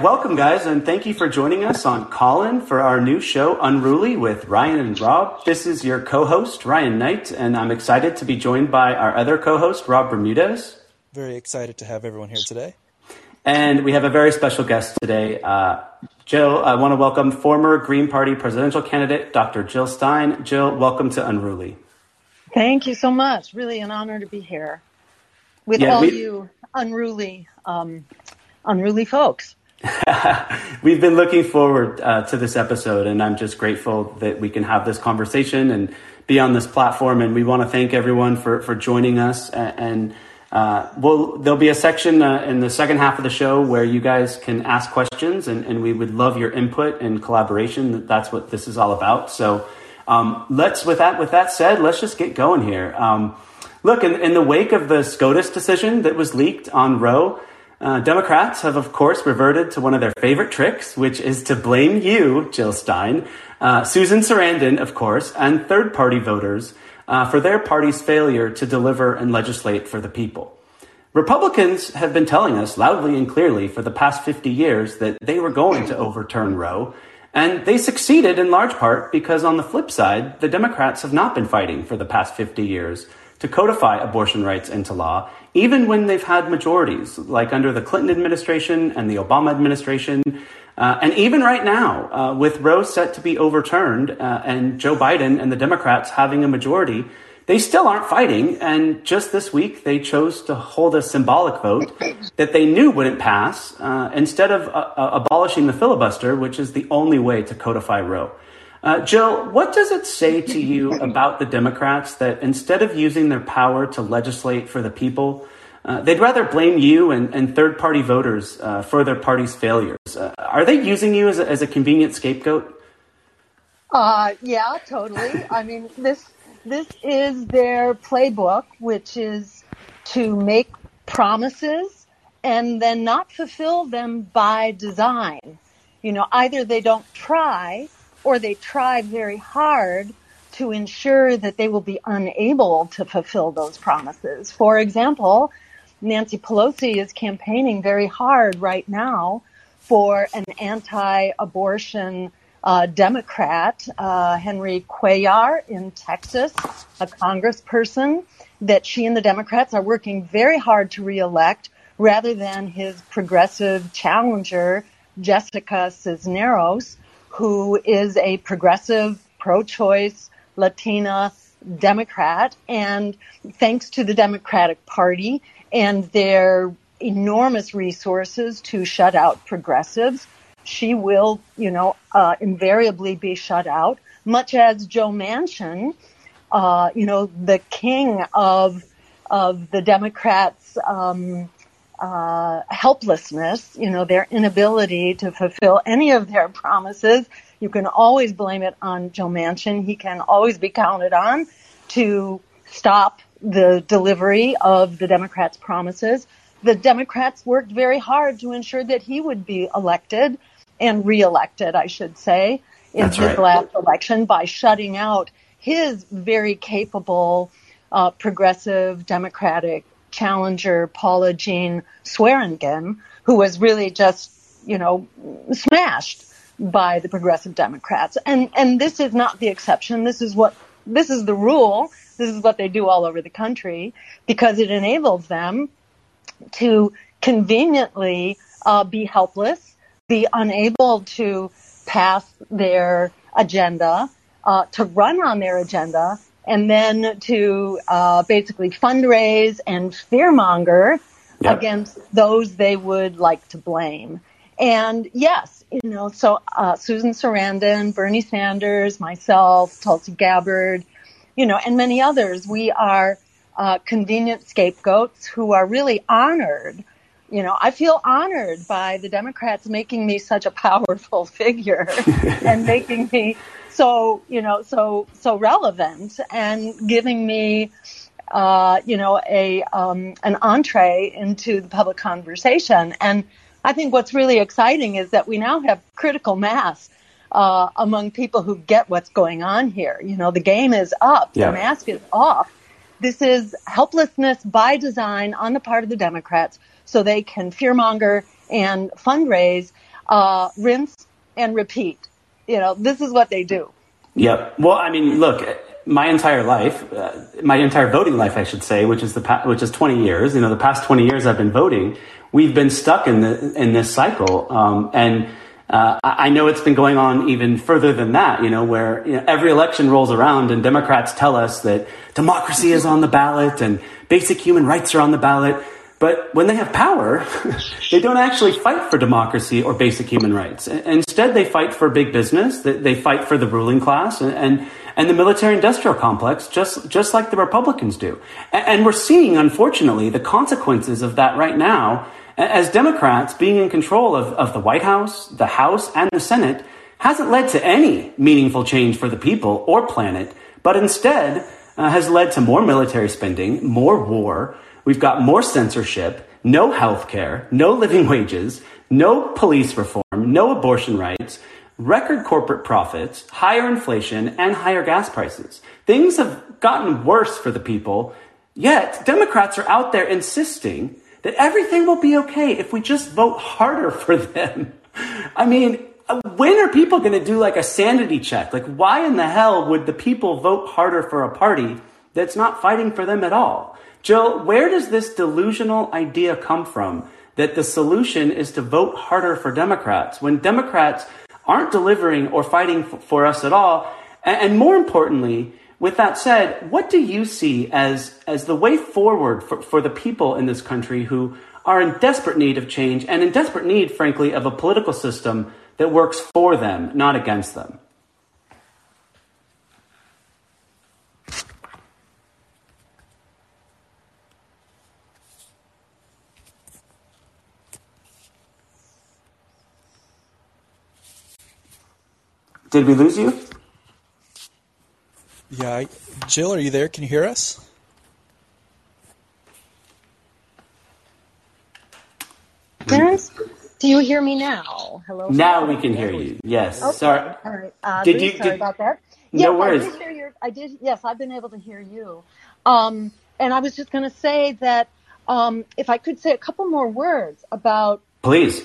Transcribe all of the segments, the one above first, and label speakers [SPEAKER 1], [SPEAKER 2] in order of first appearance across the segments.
[SPEAKER 1] Welcome, guys, and thank you for joining us on Callin for our new show, Unruly, with Ryan and Rob. This is your co host, Ryan Knight, and I'm excited to be joined by our other co host, Rob Bermudez.
[SPEAKER 2] Very excited to have everyone here today.
[SPEAKER 1] And we have a very special guest today. Uh, Jill, I want to welcome former Green Party presidential candidate, Dr. Jill Stein. Jill, welcome to Unruly.
[SPEAKER 3] Thank you so much. Really an honor to be here with yeah, all we... you unruly, um, unruly folks.
[SPEAKER 1] We've been looking forward uh, to this episode, and I'm just grateful that we can have this conversation and be on this platform. And we want to thank everyone for, for joining us. And, uh, we'll, there'll be a section uh, in the second half of the show where you guys can ask questions, and, and we would love your input and collaboration. That's what this is all about. So um, let's, with that, with that said, let's just get going here. Um, look, in, in the wake of the SCOTUS decision that was leaked on Roe, uh, Democrats have, of course, reverted to one of their favorite tricks, which is to blame you, Jill Stein, uh, Susan Sarandon, of course, and third party voters uh, for their party's failure to deliver and legislate for the people. Republicans have been telling us loudly and clearly for the past 50 years that they were going to overturn Roe, and they succeeded in large part because, on the flip side, the Democrats have not been fighting for the past 50 years to codify abortion rights into law even when they've had majorities, like under the Clinton administration and the Obama administration. Uh, and even right now, uh, with Roe set to be overturned uh, and Joe Biden and the Democrats having a majority, they still aren't fighting. And just this week, they chose to hold a symbolic vote that they knew wouldn't pass uh, instead of uh, uh, abolishing the filibuster, which is the only way to codify Roe. Uh, Jill, what does it say to you about the Democrats that instead of using their power to legislate for the people, uh, they'd rather blame you and, and third party voters uh, for their party's failures? Uh, are they using you as a, as a convenient scapegoat?
[SPEAKER 3] Uh, yeah, totally. I mean, this this is their playbook, which is to make promises and then not fulfill them by design. You know, either they don't try or they try very hard to ensure that they will be unable to fulfill those promises. For example, Nancy Pelosi is campaigning very hard right now for an anti-abortion uh, Democrat, uh, Henry Cuellar in Texas, a congressperson that she and the Democrats are working very hard to reelect rather than his progressive challenger, Jessica Cisneros, who is a progressive, pro-choice, Latina Democrat. And thanks to the Democratic Party and their enormous resources to shut out progressives, she will, you know, uh, invariably be shut out, much as Joe Manchin, uh, you know, the king of of the Democrats' um, uh, helplessness, you know, their inability to fulfill any of their promises. You can always blame it on Joe Manchin. He can always be counted on to stop the delivery of the Democrats' promises. The Democrats worked very hard to ensure that he would be elected and reelected, I should say, in That's his right. last election by shutting out his very capable uh, progressive Democratic challenger Paula Jean Swearengin, who was really just, you know, smashed by the progressive Democrats. And, and this is not the exception. This is what, this is the rule. This is what they do all over the country because it enables them to conveniently uh, be helpless, be unable to pass their agenda, uh, to run on their agenda, and then to uh, basically fundraise and fearmonger against those they would like to blame. And yes, you know, so uh, Susan Sarandon, Bernie Sanders, myself, Tulsi Gabbard, you know, and many others, we are uh, convenient scapegoats who are really honored. You know, I feel honored by the Democrats making me such a powerful figure and making me so you know so so relevant and giving me uh, you know a um, an entree into the public conversation and I think what's really exciting is that we now have critical mass uh, among people who get what's going on here. You know, the game is up, yeah. the mask is off. This is helplessness by design on the part of the Democrats so they can fearmonger and fundraise
[SPEAKER 4] uh, rinse and repeat. You know, this is what they do.
[SPEAKER 1] Yep. Well, I mean, look, my entire life, uh, my entire voting life, I should say, which is the pa- which is 20 years. You know, the past 20 years I've been voting. We've been stuck in the in this cycle, um, and uh, I know it's been going on even further than that. You know, where you know, every election rolls around and Democrats tell us that democracy is on the ballot and basic human rights are on the ballot. But when they have power, they don't actually fight for democracy or basic human rights. Instead, they fight for big business. They fight for the ruling class and, and the military industrial complex, just, just like the Republicans do. And we're seeing, unfortunately, the consequences of that right now as Democrats being in control of, of the White House, the House, and the Senate hasn't led to any meaningful change for the people or planet, but instead uh, has led to more military spending, more war, We've got more censorship, no health care, no living wages, no police reform, no abortion rights, record corporate profits, higher inflation, and higher gas prices. Things have gotten worse for the people, yet Democrats are out there insisting that everything will be okay if we just vote harder for them. I mean, when are people going to do like a sanity check? Like, why in the hell would the people vote harder for a party that's not fighting for them at all? Jill, where does this delusional idea come from that the solution is to vote harder for Democrats when Democrats aren't delivering or fighting for us at all? And more importantly, with that said, what do you see as, as the way forward for, for the people in this country who are in desperate need of change and in desperate need, frankly, of a political system that works for them, not against them? Did we lose you?
[SPEAKER 2] Yeah, I, Jill, are you there? Can you hear us?
[SPEAKER 4] Terrence, do you hear me now? Hello.
[SPEAKER 1] Now we can hear you. Yes.
[SPEAKER 4] Okay.
[SPEAKER 1] Sorry.
[SPEAKER 4] All right. Uh,
[SPEAKER 1] Did you-
[SPEAKER 4] sorry
[SPEAKER 1] did-
[SPEAKER 4] about that.
[SPEAKER 1] No
[SPEAKER 4] yes,
[SPEAKER 1] worries.
[SPEAKER 4] I did hear your. I did. Yes, I've been able to hear you. Um, and I was just going to say that um, if I could say a couple more words about
[SPEAKER 1] Please.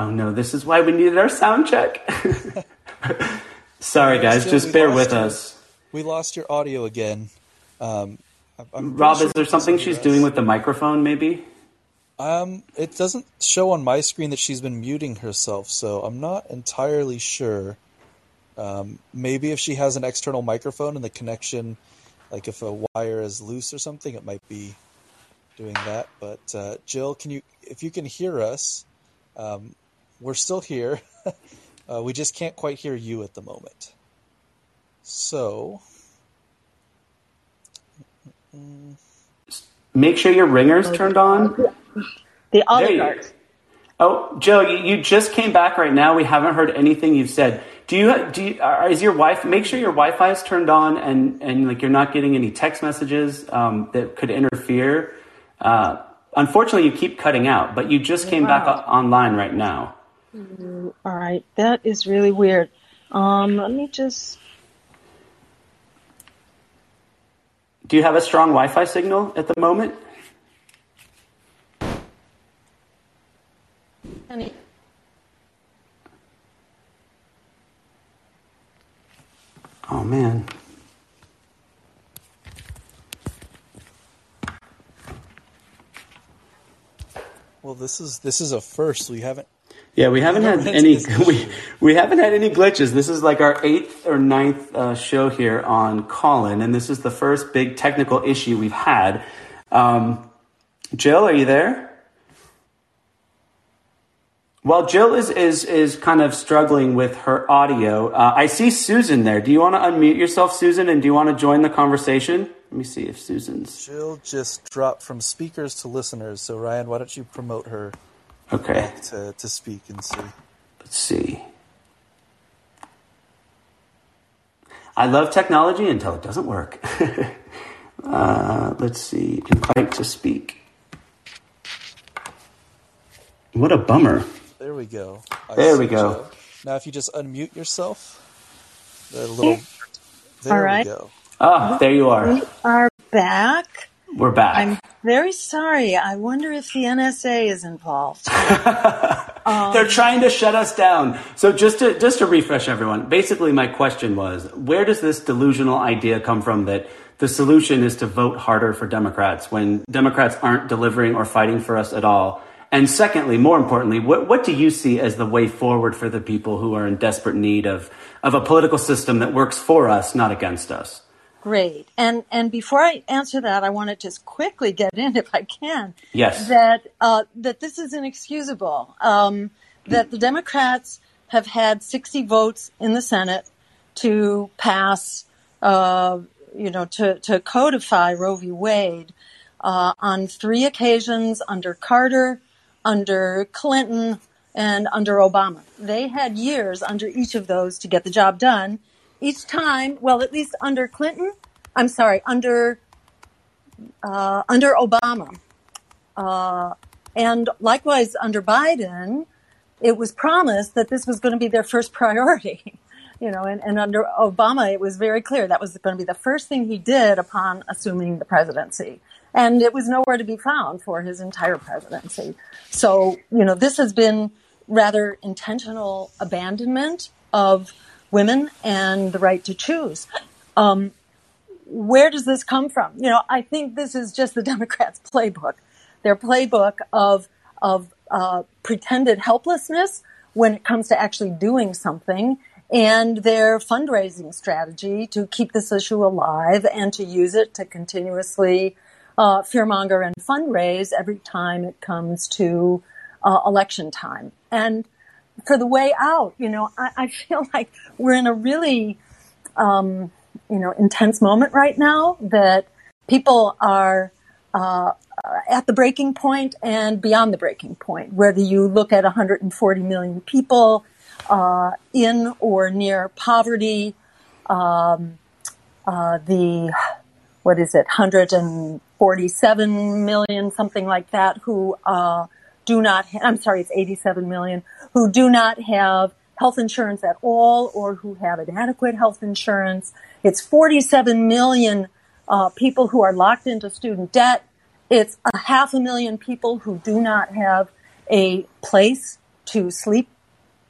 [SPEAKER 1] Oh no, this is why we needed our sound check. Sorry, guys,
[SPEAKER 2] Jill,
[SPEAKER 1] just bear with
[SPEAKER 2] you.
[SPEAKER 1] us.
[SPEAKER 2] We lost your audio again. Um, I'm
[SPEAKER 1] Rob,
[SPEAKER 2] sure
[SPEAKER 1] is there something she's
[SPEAKER 2] us.
[SPEAKER 1] doing with the microphone, maybe?
[SPEAKER 2] Um, it doesn't show on my screen that she's been muting herself, so I'm not entirely sure. Um, maybe if she has an external microphone and the connection, like if a wire is loose or something, it might be doing that. But uh, Jill, can you, if you can hear us, um, we're still here. uh, we just can't quite hear you at the moment. So,
[SPEAKER 1] Make sure your ringer's turned on.
[SPEAKER 4] the
[SPEAKER 1] There
[SPEAKER 4] oligarchs.
[SPEAKER 1] Oh, Joe, you, you just came back right now. We haven't heard anything you've said. Do you, do you, uh, is your wife, make sure your Wi-Fi is turned on and, and like you're not getting any text messages, um, that could interfere. Uh, unfortunately you keep cutting out, but you just came back
[SPEAKER 4] Wow.
[SPEAKER 1] o- online right now.
[SPEAKER 4] All right, that is really weird. Um, let me just.
[SPEAKER 1] Do you have a strong Wi-Fi signal at the moment?
[SPEAKER 4] Any,
[SPEAKER 1] Oh man.
[SPEAKER 2] well, this is this is a first. We haven't
[SPEAKER 1] Yeah, we haven't had
[SPEAKER 2] had
[SPEAKER 1] any. We, we haven't had any glitches. This is like our eighth or ninth uh, show here on Colin, and this is the first big technical issue we've had. Um, Jill, are you there? While Jill is is is kind of struggling with her audio, uh, I see Susan there. Do you want to unmute yourself, Susan, and do you want to join the conversation? Let me see if Susan's
[SPEAKER 2] Jill just dropped from speakers to listeners. So Ryan, why don't you promote her
[SPEAKER 1] okay.
[SPEAKER 2] to, to speak and see?
[SPEAKER 1] Let's see. I love technology until it doesn't work. uh, let's see. Invite to speak. What a bummer.
[SPEAKER 2] There we go. I
[SPEAKER 1] There we go.
[SPEAKER 2] Jill. Now, if you just unmute yourself, the little. There
[SPEAKER 4] All right.
[SPEAKER 2] we go.
[SPEAKER 1] Oh, there you are.
[SPEAKER 3] We are back.
[SPEAKER 1] We're back.
[SPEAKER 3] I'm very sorry. I wonder if the NSA is involved.
[SPEAKER 1] um, They're trying to shut us down. So just to just to refresh everyone, basically my question was, where does this delusional idea come from that the solution is to vote harder for Democrats when Democrats aren't delivering or fighting for us at all? And secondly, more importantly, what, what do you see as the way forward for the people who are in desperate need of, of a political system that works for us, not against us?
[SPEAKER 3] Great. And and before I answer that, I want to just quickly get in, if I can,
[SPEAKER 1] yes,
[SPEAKER 3] that uh, that this is inexcusable. Um, that the Democrats have had 60 votes in the Senate to pass, uh, you know, to to codify Roe v. Wade uh, on three occasions under Carter, under Clinton, and under Obama. They had years under each of those to get the job done each time, well, at least under Clinton, I'm sorry, under uh, under Obama, uh, and likewise under Biden, it was promised that this was going to be their first priority. you know, and, and under Obama, it was very clear that was going to be the first thing he did upon assuming the presidency. And it was nowhere to be found for his entire presidency. So, you know, this has been rather intentional abandonment of women and the right to choose. Um, where does this come from? You know, I think this is just the Democrats' playbook. Their playbook of of uh, pretended helplessness when it comes to actually doing something, and their fundraising strategy to keep this issue alive and to use it to continuously uh, fearmonger and fundraise every time it comes to uh, election time. And for the way out. You know, I, I feel like we're in a really, um, you know, intense moment right now that people are uh, at the breaking point and beyond the breaking point. Whether you look at 140 million people uh, in or near poverty, um, uh, the what is it, 147 million, something like that, who uh, do not. Ha- I'm sorry, it's 87 million who do not have health insurance at all or who have inadequate health insurance. It's 47 million uh, people who are locked into student debt. It's a half a million people who do not have a place to sleep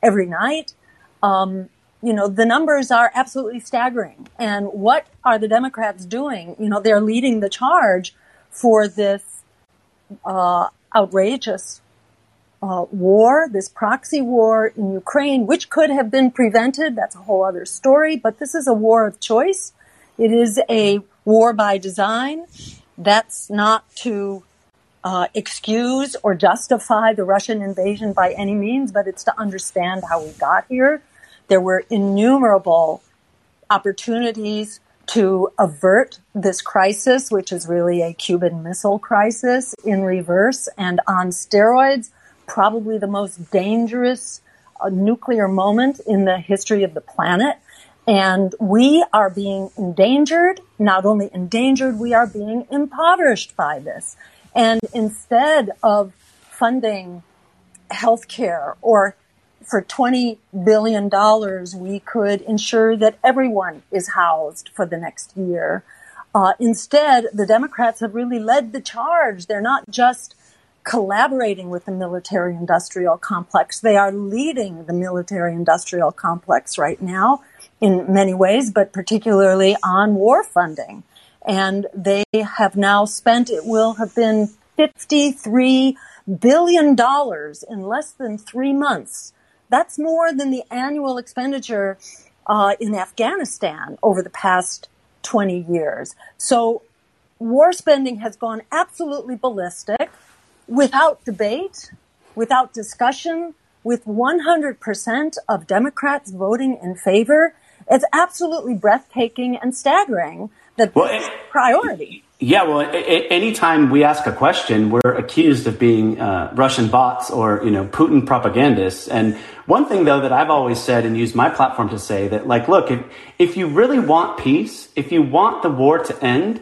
[SPEAKER 3] every night. Um, you know, the numbers are absolutely staggering. And what are the Democrats doing? You know, they're leading the charge for this uh, outrageous uh, war, this proxy war in Ukraine, which could have been prevented. That's a whole other story, but this is a war of choice. It is a war by design. That's not to uh, excuse or justify the Russian invasion by any means, but it's to understand how we got here. There were innumerable opportunities to avert this crisis, which is really a Cuban Missile Crisis in reverse and on steroids probably the most dangerous uh, nuclear moment in the history of the planet. And we are being endangered, not only endangered, we are being impoverished by this. And instead of funding healthcare or for $20 billion, we could ensure that everyone is housed for the next year. Uh, instead, the Democrats have really led the charge. They're not just collaborating with the military industrial complex. They are leading the military industrial complex right now in many ways, but particularly on war funding. And they have now spent, it will have been $53 billion in less than three months. That's more than the annual expenditure uh, in Afghanistan over the past 20 years. So war spending has gone absolutely ballistic without debate, without discussion, with 100% of Democrats voting in favor, it's absolutely breathtaking and staggering that well, this priority.
[SPEAKER 1] Yeah, well, anytime we ask a question, we're accused of being uh, Russian bots or you know Putin propagandists. And one thing though that I've always said and used my platform to say that, like, look, if if you really want peace, if you want the war to end,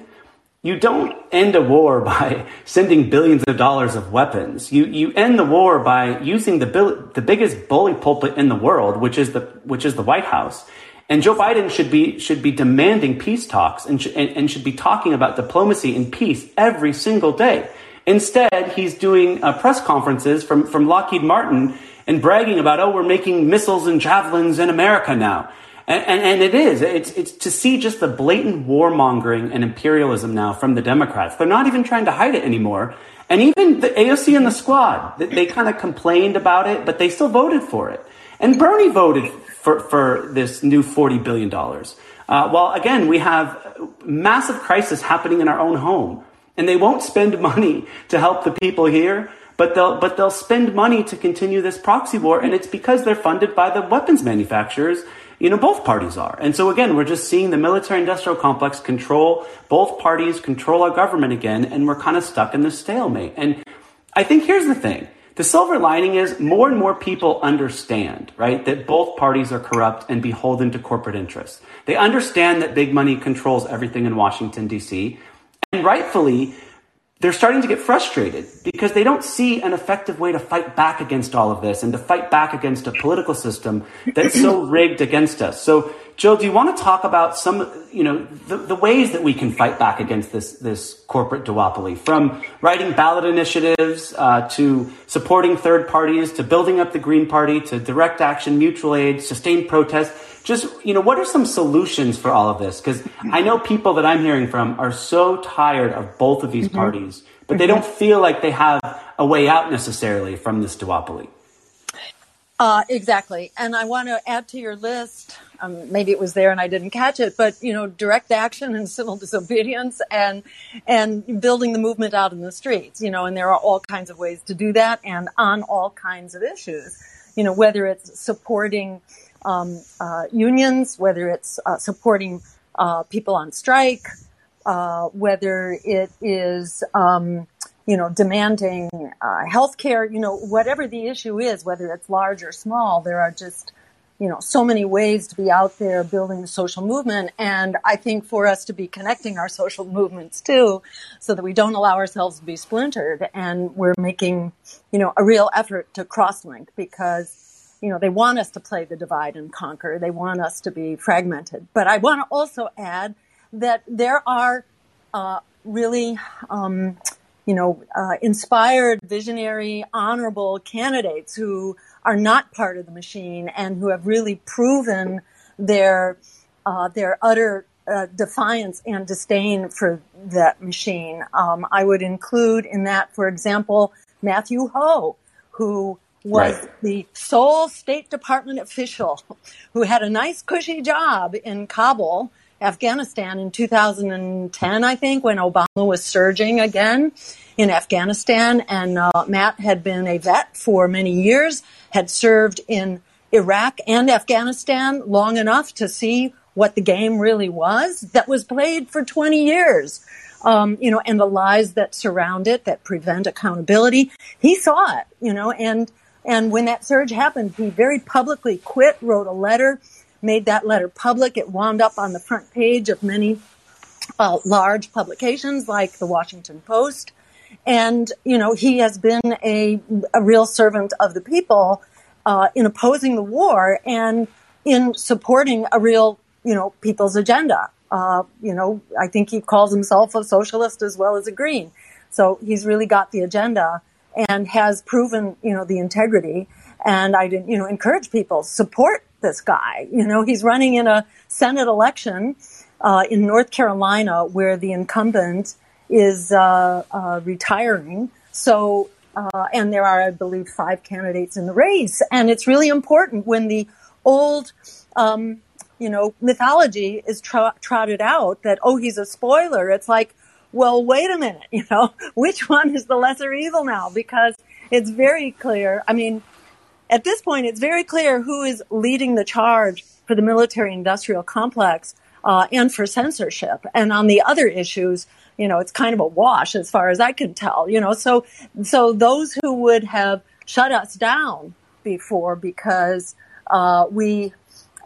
[SPEAKER 1] you don't end a war by sending billions of dollars of weapons. You you end the war by using the the biggest bully pulpit in the world, which is the which is the White House. And Joe Biden should be should be demanding peace talks and, sh- and, and should be talking about diplomacy and peace every single day. Instead, he's doing uh, press conferences from, from Lockheed Martin and bragging about, oh, we're making missiles and javelins in America now. And, and, and, it is. It's, it's to see just the blatant warmongering and imperialism now from the Democrats. They're not even trying to hide it anymore. And even the AOC and the squad, they, kind of complained about it, but they still voted for it. And Bernie voted for, for this new $40 billion. Uh, well, again, we have massive crisis happening in our own home. And they won't spend money to help the people here, but they'll, but they'll spend money to continue this proxy war. And it's because they're funded by the weapons manufacturers you know, both parties are. And so again, we're just seeing the military industrial complex control both parties, control our government again, and we're kind of stuck in this stalemate. And I think here's the thing. The silver lining is more and more people understand, right, that both parties are corrupt and beholden to corporate interests. They understand that big money controls everything in Washington, D.C. And rightfully, they're starting to get frustrated because they don't see an effective way to fight back against all of this and to fight back against a political system that's so rigged against us. So, Joe, do you want to talk about some, you know, the, the ways that we can fight back against this this corporate duopoly, from writing ballot initiatives uh, to supporting third parties to building up the Green Party to direct action, mutual aid, sustained protest? Just you know what are some solutions for all of this because i know people that i'm hearing from are so tired of both of these mm-hmm. parties but mm-hmm. they don't feel like they have a way out necessarily from this duopoly
[SPEAKER 3] uh, exactly and i want to add to your list um, maybe it was there and i didn't catch it but you know direct action and civil disobedience and and building the movement out in the streets you know and there are all kinds of ways to do that and on all kinds of issues you know whether it's supporting um, uh, unions, whether it's uh, supporting uh, people on strike, uh, whether it is um, you know demanding uh, health care, you know whatever the issue is, whether it's large or small, there are just you know so many ways to be out there building the social movement. And i think for us to be connecting our social movements too so that we don't allow ourselves to be splintered. And we're making you know a real effort to cross link because you know, they want us to play the divide and conquer. They want us to be fragmented. But I want to also add that there are uh, really, um, you know, uh, inspired, visionary, honorable candidates who are not part of the machine and who have really proven their uh, their utter uh, defiance and disdain for that machine. Um, I would include in that, for example, Matthew Hoh, who was right. the sole State Department official who had a nice cushy job in Kabul, Afghanistan in 2010, I think, when Obama was surging again in Afghanistan. And uh, Matt had been a vet for many years, had served in Iraq and Afghanistan long enough to see what the game really was that was played for 20 years um, you know, and the lies that surround it that prevent accountability. He saw it, you know, and and when that surge happened, he very publicly quit, wrote a letter, made that letter public. It wound up on the front page of many uh, large publications like the Washington Post. And, you know, he has been a, a real servant of the people uh, in opposing the war and in supporting a real, you know, people's agenda. Uh, you know, I think he calls himself a socialist as well as a green. So he's really got the agenda and has proven, you know, the integrity. And I didn't, you know, encourage people support this guy. You know, he's running in a Senate election uh, in North Carolina where the incumbent is uh, uh, retiring. So, uh, and there are, I believe, five candidates in the race, and it's really important when the old. Um, you know, mythology is trotted out that, oh, he's a spoiler. It's like, well, wait a minute, you know, which one is the lesser evil now? Because it's very clear. I mean, at this point, it's very clear who is leading the charge for the military industrial complex uh, and for censorship. And on the other issues, you know, it's kind of a wash as far as I can tell, you know, so, so those who would have shut us down before because, uh, we,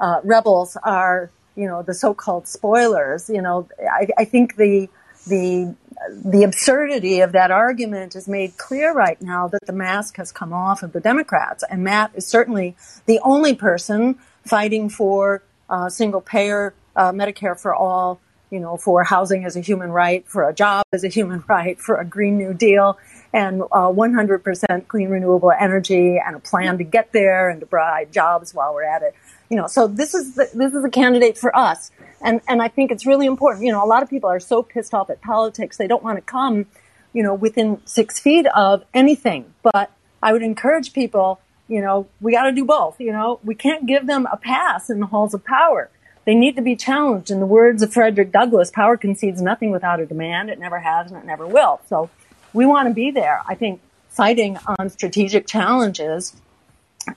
[SPEAKER 3] uh, rebels are, you know, the so-called spoilers, you know, I, I think the, the the absurdity of that argument is made clear right now that the mask has come off of the Democrats, and Matt is certainly the only person fighting for uh, single payer uh, Medicare for all, you know, for housing as a human right, for a job as a human right, for a Green New Deal, and uh, 100% clean renewable energy, and a plan to get there and to provide jobs while we're at it. You know, so this is the, this is a candidate for us, and and I think it's really important. You know, a lot of people are so pissed off at politics they don't want to come, you know, within six feet of anything. But I would encourage people. You know, we got to do both. You know, we can't give them a pass in the halls of power they need to be challenged. In the words of Frederick Douglass, power concedes nothing without a demand. It never has and it never will. So we want to be there. I think fighting on strategic challenges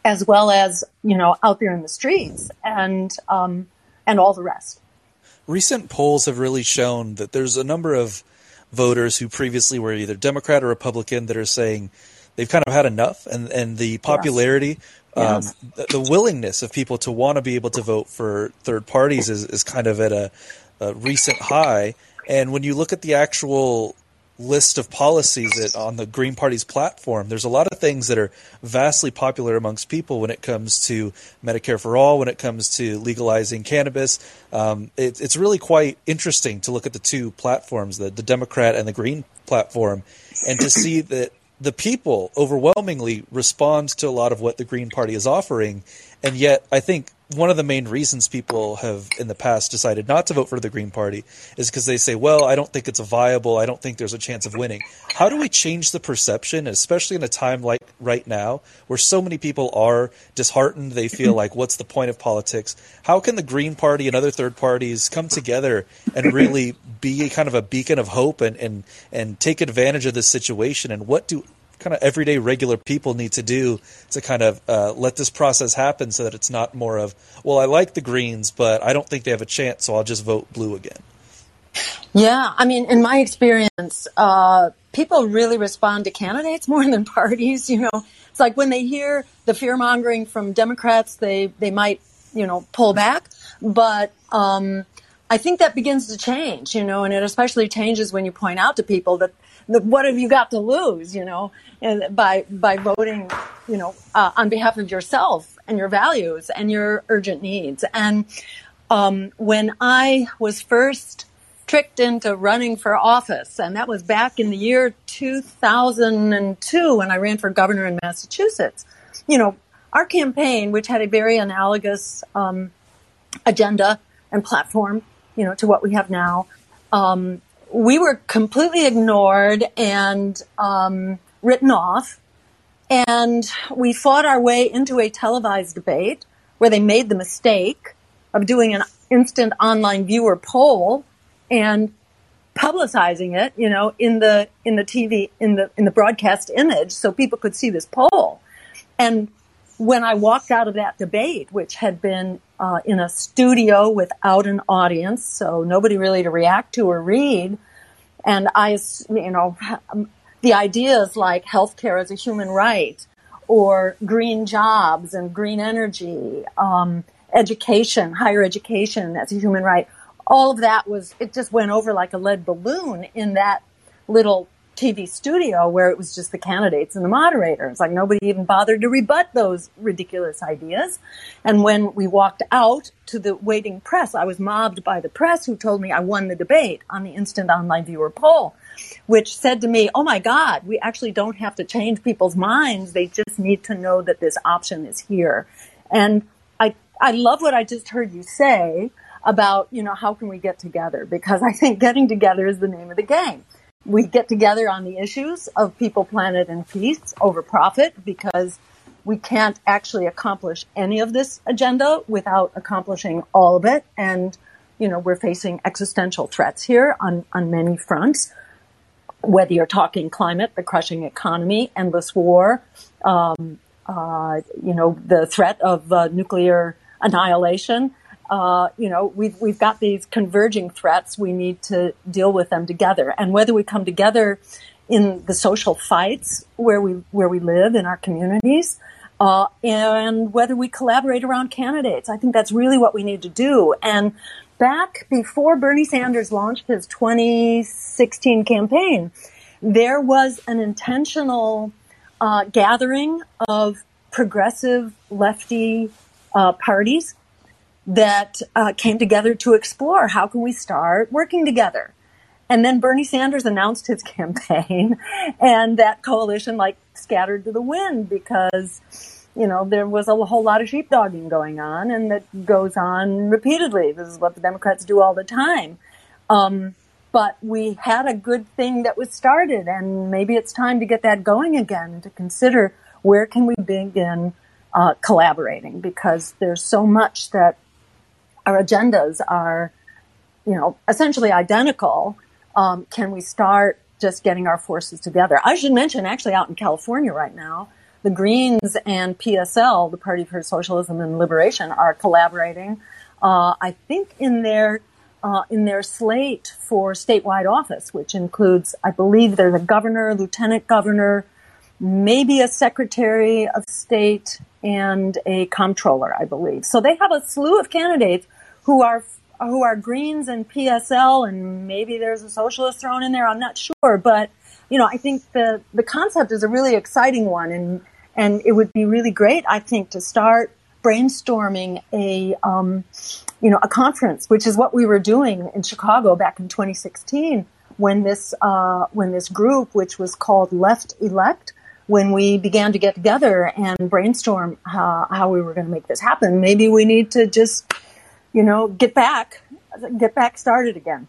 [SPEAKER 3] as well as, you know, out there in the streets and, um, and all the rest.
[SPEAKER 2] Recent polls have really shown that there's a number of voters who previously were either Democrat or Republican that are saying they've kind of had enough and, and the popularity um, the, the, willingness of people to want to be able to vote for third parties is, is kind of at a, a recent high. And when you look at the actual list of policies that on the Green Party's platform, there's a lot of things that are vastly popular amongst people when it comes to Medicare for all, when it comes to legalizing cannabis. Um, it, it's really quite interesting to look at the two platforms, the, the Democrat and the Green platform, and to see that the people overwhelmingly respond to a lot of what the Green Party is offering. And yet, I think one of the main reasons people have in the past decided not to vote for the Green Party is because they say, well, I don't think it's viable. I don't think there's a chance of winning. How do we change the perception, especially in a time like right now where so many people are disheartened? They feel like, what's the point of politics? How can the Green Party and other third parties come together and really be kind of a beacon of hope and, and, and take advantage of this situation? And what do kind of everyday regular people need to do to kind of uh, let this process happen so that it's not more of well i like the greens but i don't think they have a chance so i'll just vote blue again.
[SPEAKER 3] Yeah i mean in my experience uh, people really respond to candidates more than parties you know? It's like when they hear the fear mongering from democrats they they might you know pull back but um, I think that begins to change, you know, and it especially changes when you point out to people that what have you got to lose, you know, by by voting, you know, uh, on behalf of yourself and your values and your urgent needs. And um, when I was first tricked into running for office, and that was back in the year 2002 when I ran for governor in Massachusetts. You know, our campaign, which had a very analogous um, agenda and platform, you know, to what we have now, um, we were completely ignored and um, written off. And we fought our way into a televised debate where they made the mistake of doing an instant online viewer poll and publicizing it, you know, in the in the TV in the in the broadcast image so people could see this poll. And when I walked out of that debate, which had been uh, in a studio without an audience, so nobody really to react to or read. And I, you know, the ideas like healthcare as a human right, or green jobs and green energy, um, education, higher education as a human right. All of that was, it just went over like a lead balloon in that little TV studio where it was just the candidates and the moderators. Like nobody even bothered to rebut those ridiculous ideas. And when we walked out to the waiting press, I was mobbed by the press who told me I won the debate on the instant online viewer poll, which said to me, Oh my God, we actually don't have to change people's minds. They just need to know that this option is here. And I, I love what I just heard you say about, you know, how can we get together? Because I think getting together is the name of the game we get together on the issues of people, planet, and peace over profit because we can't actually accomplish any of this agenda without accomplishing all of it. And, you know, we're facing existential threats here on, on many fronts. Whether you're talking climate, the crushing economy, endless war, um, uh, you know, the threat of uh, nuclear annihilation, uh, you know, we've we've got these converging threats. We need to deal with them together, and whether we come together in the social fights where we where we live in our communities, uh, and whether we collaborate around candidates, I think that's really what we need to do. And back before Bernie Sanders launched his 2016 campaign, there was an intentional uh, gathering of progressive lefty uh, parties that uh, came together to explore how can we start working together. And then Bernie Sanders announced his campaign, and that coalition like scattered to the wind because, you know, there was a whole lot of sheepdogging going on, and that goes on repeatedly. This is what the Democrats do all the time. Um, but we had a good thing that was started, and maybe it's time to get that going again and to consider where can we begin uh, collaborating because there's so much that our agendas are, you know, essentially identical. Um, can we start just getting our forces together? I should mention, actually, out in California right now, the Greens and PSL, the Party for Socialism and Liberation, are collaborating. Uh, I think in their uh, in their slate for statewide office, which includes, I believe, there's a governor, lieutenant governor, maybe a secretary of state, and a comptroller, I believe. So they have a slew of candidates who are who are Greens and PSL, and maybe there's a socialist thrown in there. I'm not sure, but you know, I think the the concept is a really exciting one, and and it would be really great, I think, to start brainstorming a um, you know a conference, which is what we were doing in Chicago back in 2016 when this uh, when this group, which was called Left Elect, when we began to get together and brainstorm how, how we were going to make this happen. Maybe we need to just you know, get back, get back started again.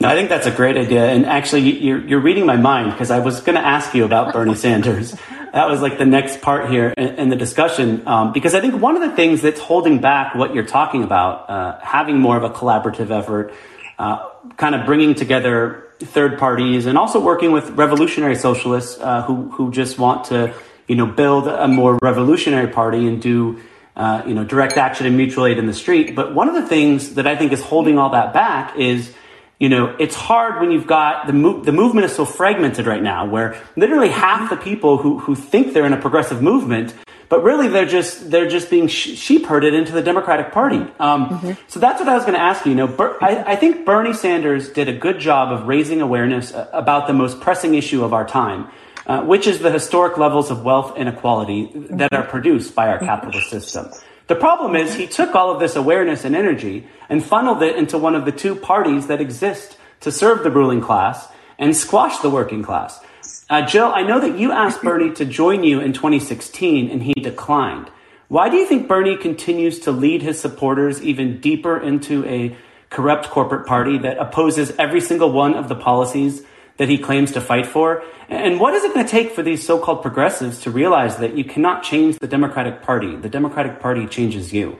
[SPEAKER 1] No, I think that's a great idea. And actually, you're, you're reading my mind because I was going to ask you about Bernie Sanders. That was like the next part here in, in the discussion. Um, because I think one of the things that's holding back what you're talking about, uh, having more of a collaborative effort, uh, kind of bringing together third parties and also working with revolutionary socialists uh, who, who just want to, you know, build a more revolutionary party and do uh, you know, direct action and mutual aid in the street. But one of the things that I think is holding all that back is, you know, it's hard when you've got the mo- the movement is so fragmented right now, where literally half the people who who think they're in a progressive movement, but really they're just they're just being sh- sheep herded into the Democratic Party. Um, mm-hmm. So that's what I was going to ask you. You know, Ber- I, I think Bernie Sanders did a good job of raising awareness uh, about the most pressing issue of our time uh, which is the historic levels of wealth inequality that are produced by our capitalist system. The problem is he took all of this awareness and energy and funneled it into one of the two parties that exist to serve the ruling class and squash the working class. Uh, Jill, I know that you asked Bernie to join you in 2016 and he declined. Why do you think Bernie continues to lead his supporters even deeper into a corrupt corporate party that opposes every single one of the policies that he claims to fight for? And what is it going to take for these so called progressives to realize that you cannot change the Democratic Party? The Democratic Party changes you.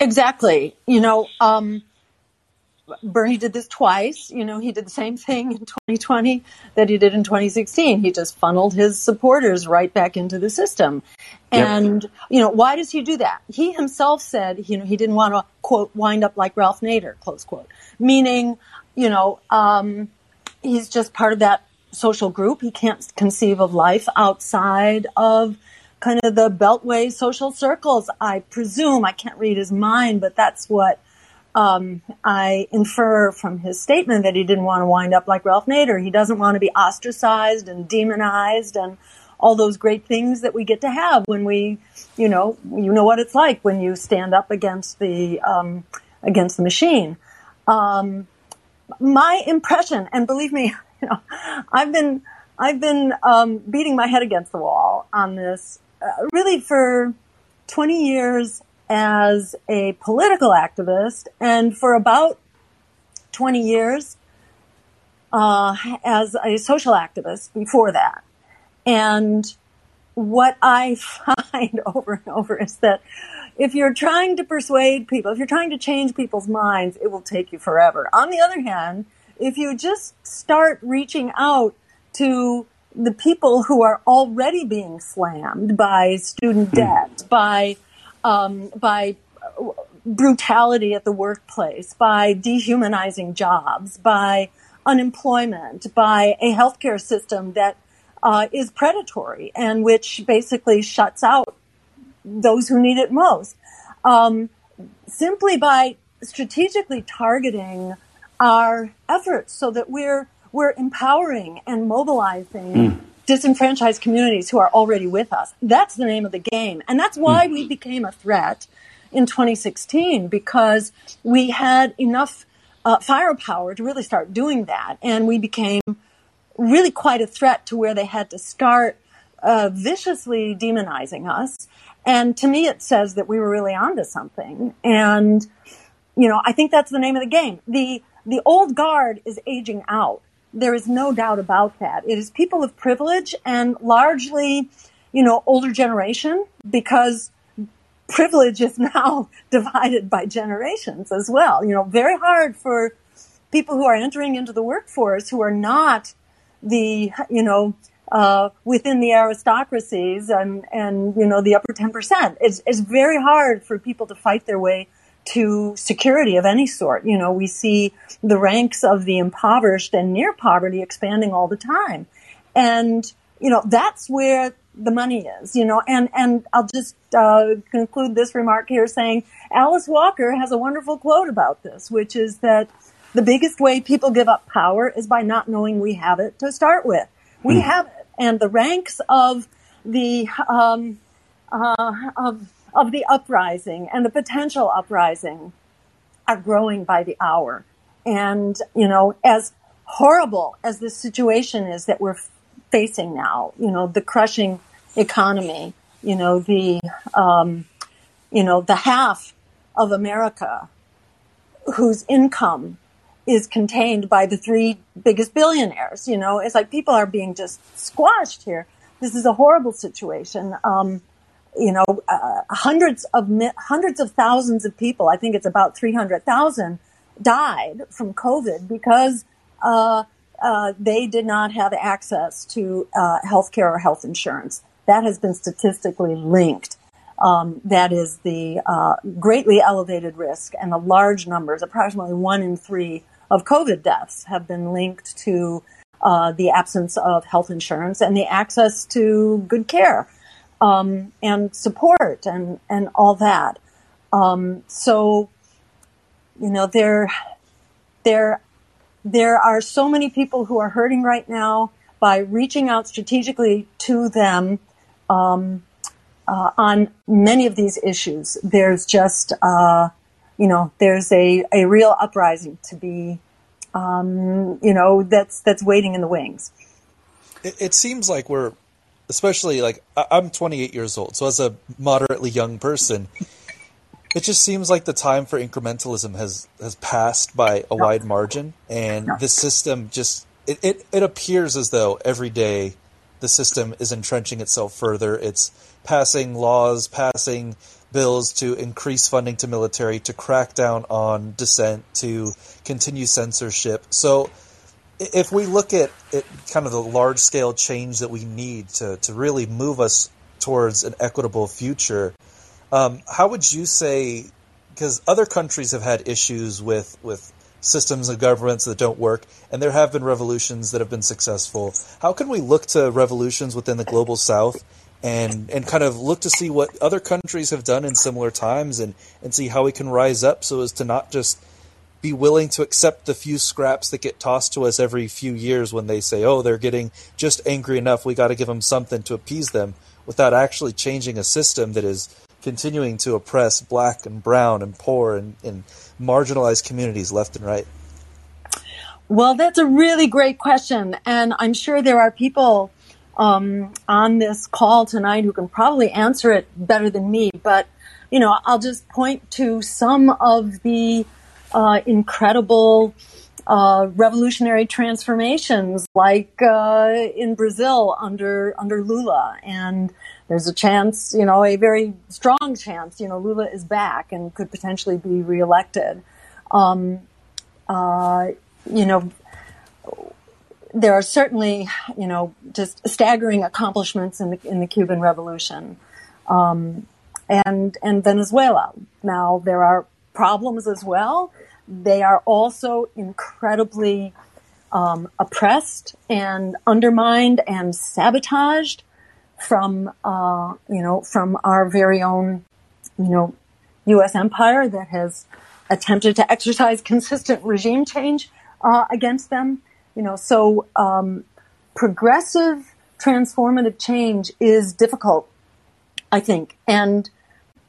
[SPEAKER 3] Exactly. You know, um, Bernie did this twice. You know, he did the same thing in 2020 that he did in 2016. He just funneled his supporters right back into the system. And, yep. you know, why does he do that? He himself said, you know, he didn't want to, quote, wind up like Ralph Nader, close quote. Meaning, you know, um, he's just part of that social group. He can't conceive of life outside of kind of the beltway social circles. I presume I can't read his mind, but that's what um, I infer from his statement that he didn't want to wind up like Ralph Nader. He doesn't want to be ostracized and demonized and all those great things that we get to have when we, you know, you know what it's like when you stand up against the um, against the machine. Um, my impression, and believe me, you know, I've been I've been um, beating my head against the wall on this uh, really for 20 years as a political activist, and for about 20 years uh, as a social activist before that. And what I find over and over is that if you're trying to persuade people, if you're trying to change people's minds, it will take you forever. On the other hand, if you just start reaching out to the people who are already being slammed by student hmm. debt, by um, by brutality at the workplace, by dehumanizing jobs, by unemployment, by a healthcare system that uh, is predatory and which basically shuts out those who need it most. Um, simply by strategically targeting our efforts so that we're we're empowering and mobilizing mm. disenfranchised communities who are already with us. That's the name of the game. And that's why mm. we became a threat in 2016 because we had enough uh, firepower to really start doing that. And we became really quite a threat to where they had to start uh, viciously demonizing us. And to me, it says that we were really onto something. And, you know, I think that's the name of the game. The, the old guard is aging out. There is no doubt about that. It is people of privilege and largely, you know, older generation because privilege is now divided by generations as well. You know, very hard for people who are entering into the workforce who are not the, you know, uh, within the aristocracies and, and, you know, the upper 10%. It's, it's very hard for people to fight their way to security of any sort. You know, we see the ranks of the impoverished and near poverty expanding all the time. And, you know, that's where the money is, you know, and, and I'll just, uh, conclude this remark here saying Alice Walker has a wonderful quote about this, which is that the biggest way people give up power is by not knowing we have it to start with. We mm. have it. And the ranks of the, um, uh, of, of the uprising and the potential uprising are growing by the hour. And, you know, as horrible as this situation is that we're facing now, you know, the crushing economy, you know, the, um, you know, the half of America whose income is contained by the three biggest billionaires. You know, it's like people are being just squashed here. This is a horrible situation. Um, you know, uh, hundreds of hundreds of thousands of people. I think it's about three hundred thousand died from COVID because uh, uh, they did not have access to uh, health care or health insurance that has been statistically linked. Um, that is the uh, greatly elevated risk and the large numbers, approximately one in three of COVID deaths have been linked to uh, the absence of health insurance and the access to good care um, and support and, and all that. Um, so, you know, there, there, there are so many people who are hurting right now by reaching out strategically to them um, uh, on many of these issues. There's just, uh, you know, there's a, a real uprising to be, um, you know, that's that's waiting in the wings.
[SPEAKER 2] It, it seems like we're, especially like I'm 28 years old, so as a moderately young person, it just seems like the time for incrementalism has has passed by a no. wide margin, and no. the system just it, it, it appears as though every day the system is entrenching itself further. It's passing laws, passing bills to increase funding to military, to crack down on dissent, to continue censorship. So, if we look at, at kind of the large scale change that we need to, to really move us towards an equitable future, um, how would you say? Because other countries have had issues with, with systems of governments that don't work, and there have been revolutions that have been successful. How can we look to revolutions within the global south and and kind of look to see what other countries have done in similar times and, and see how we can rise up so as to not just be willing to accept the few scraps that get tossed to us every few years when they say, oh, they're getting just angry enough, we got to give them something to appease them, without actually changing a system that is continuing to oppress black and brown and poor and, and marginalized communities left and right?
[SPEAKER 3] Well, that's a really great question. And I'm sure there are people um, on this call tonight who can probably answer it better than me. But, you know, I'll just point to some of the uh, incredible uh, revolutionary transformations, like uh, in Brazil under under Lula, and there's a chance, you know, a very strong chance, you know, Lula is back and could potentially be reelected. Um, uh, you know, there are certainly, you know, just staggering accomplishments in the in the Cuban Revolution, um, and and Venezuela. Now there are problems as well. They are also incredibly um, oppressed and undermined and sabotaged from, uh, you know, from our very own, you know, U.S. empire that has attempted to exercise consistent regime change uh, against them. You know, so um, progressive transformative change is difficult, I think, and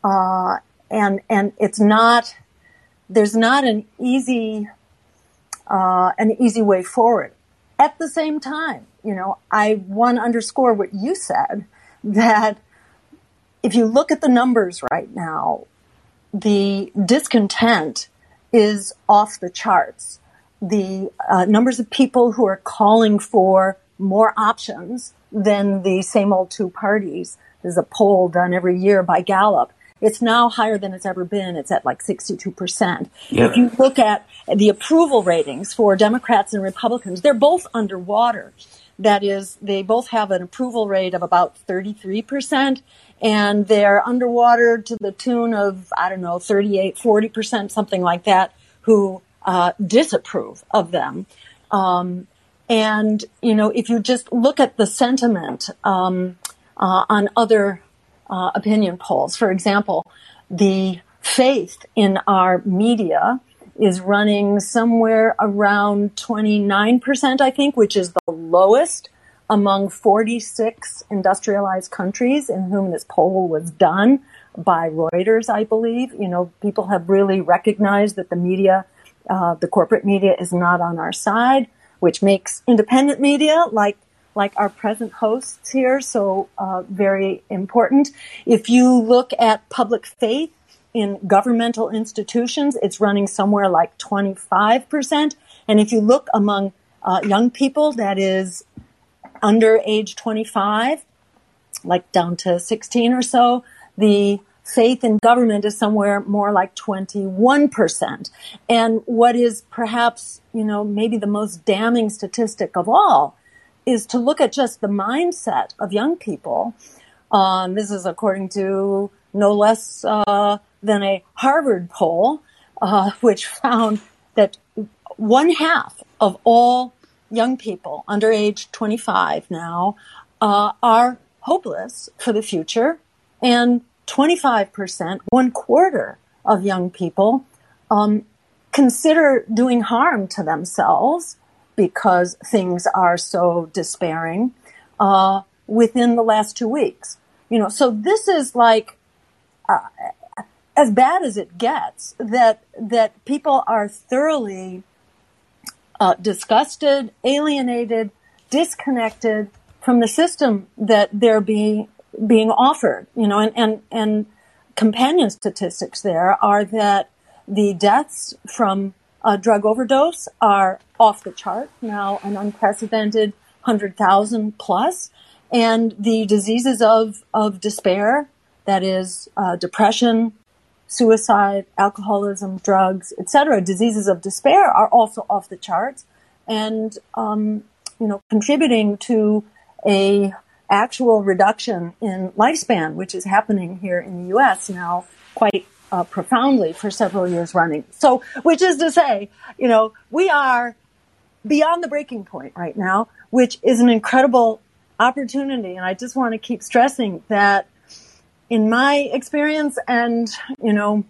[SPEAKER 3] uh, and and it's not there's not an easy uh, an easy way forward. At the same time, you know, I want to underscore what you said that if you look at the numbers right now, the discontent is off the charts. The uh, numbers of people who are calling for more options than the same old two parties. There's a poll done every year by Gallup. It's now higher than it's ever been. It's at like 62%. Yeah. If you look at the approval ratings for Democrats and Republicans, they're both underwater. That is, they both have an approval rate of about 33%, and they're underwater to the tune of, I don't know, 38, 40%, something like that, who uh, disapprove of them. Um, and, you know, if you just look at the sentiment um, uh, on other uh, opinion polls, for example, the faith in our media is running somewhere around 29%, I think, which is the lowest among 46 industrialized countries in whom this poll was done by Reuters, I believe. You know, people have really recognized that the media, uh, the corporate media is not on our side, which makes independent media like like our present hosts here so uh, very important. If you look at public faith in governmental institutions, it's running somewhere like 25%. And if you look among uh, young people, that is under age 25, like down to 16 or so, the faith in government is somewhere more like 21%. And what is perhaps, you know, maybe the most damning statistic of all is to look at just the mindset of young people. Um, this is according to no less uh, than a Harvard poll, uh, which found that one half of all young people under age 25 now uh, are hopeless for the future, and 25%, one quarter of young people, um, consider doing harm to themselves because things are so despairing uh, within the last two weeks. You know, so this is like uh, as bad as it gets. That that people are thoroughly uh, disgusted, alienated, disconnected from the system that they're being being offered. You know, and and, and companion statistics there are that the deaths from a drug overdose are off the chart now, an unprecedented hundred thousand plus, and the diseases of of despair, that is uh, depression, suicide, alcoholism, drugs, etc., diseases of despair are also off the charts, and um, you know contributing to a actual reduction in lifespan, which is happening here in the U.S. now quite uh, profoundly for several years running. So, which is to say, you know, we are beyond the breaking point right now, which is an incredible opportunity. And I just want to keep stressing that in my experience and, you know,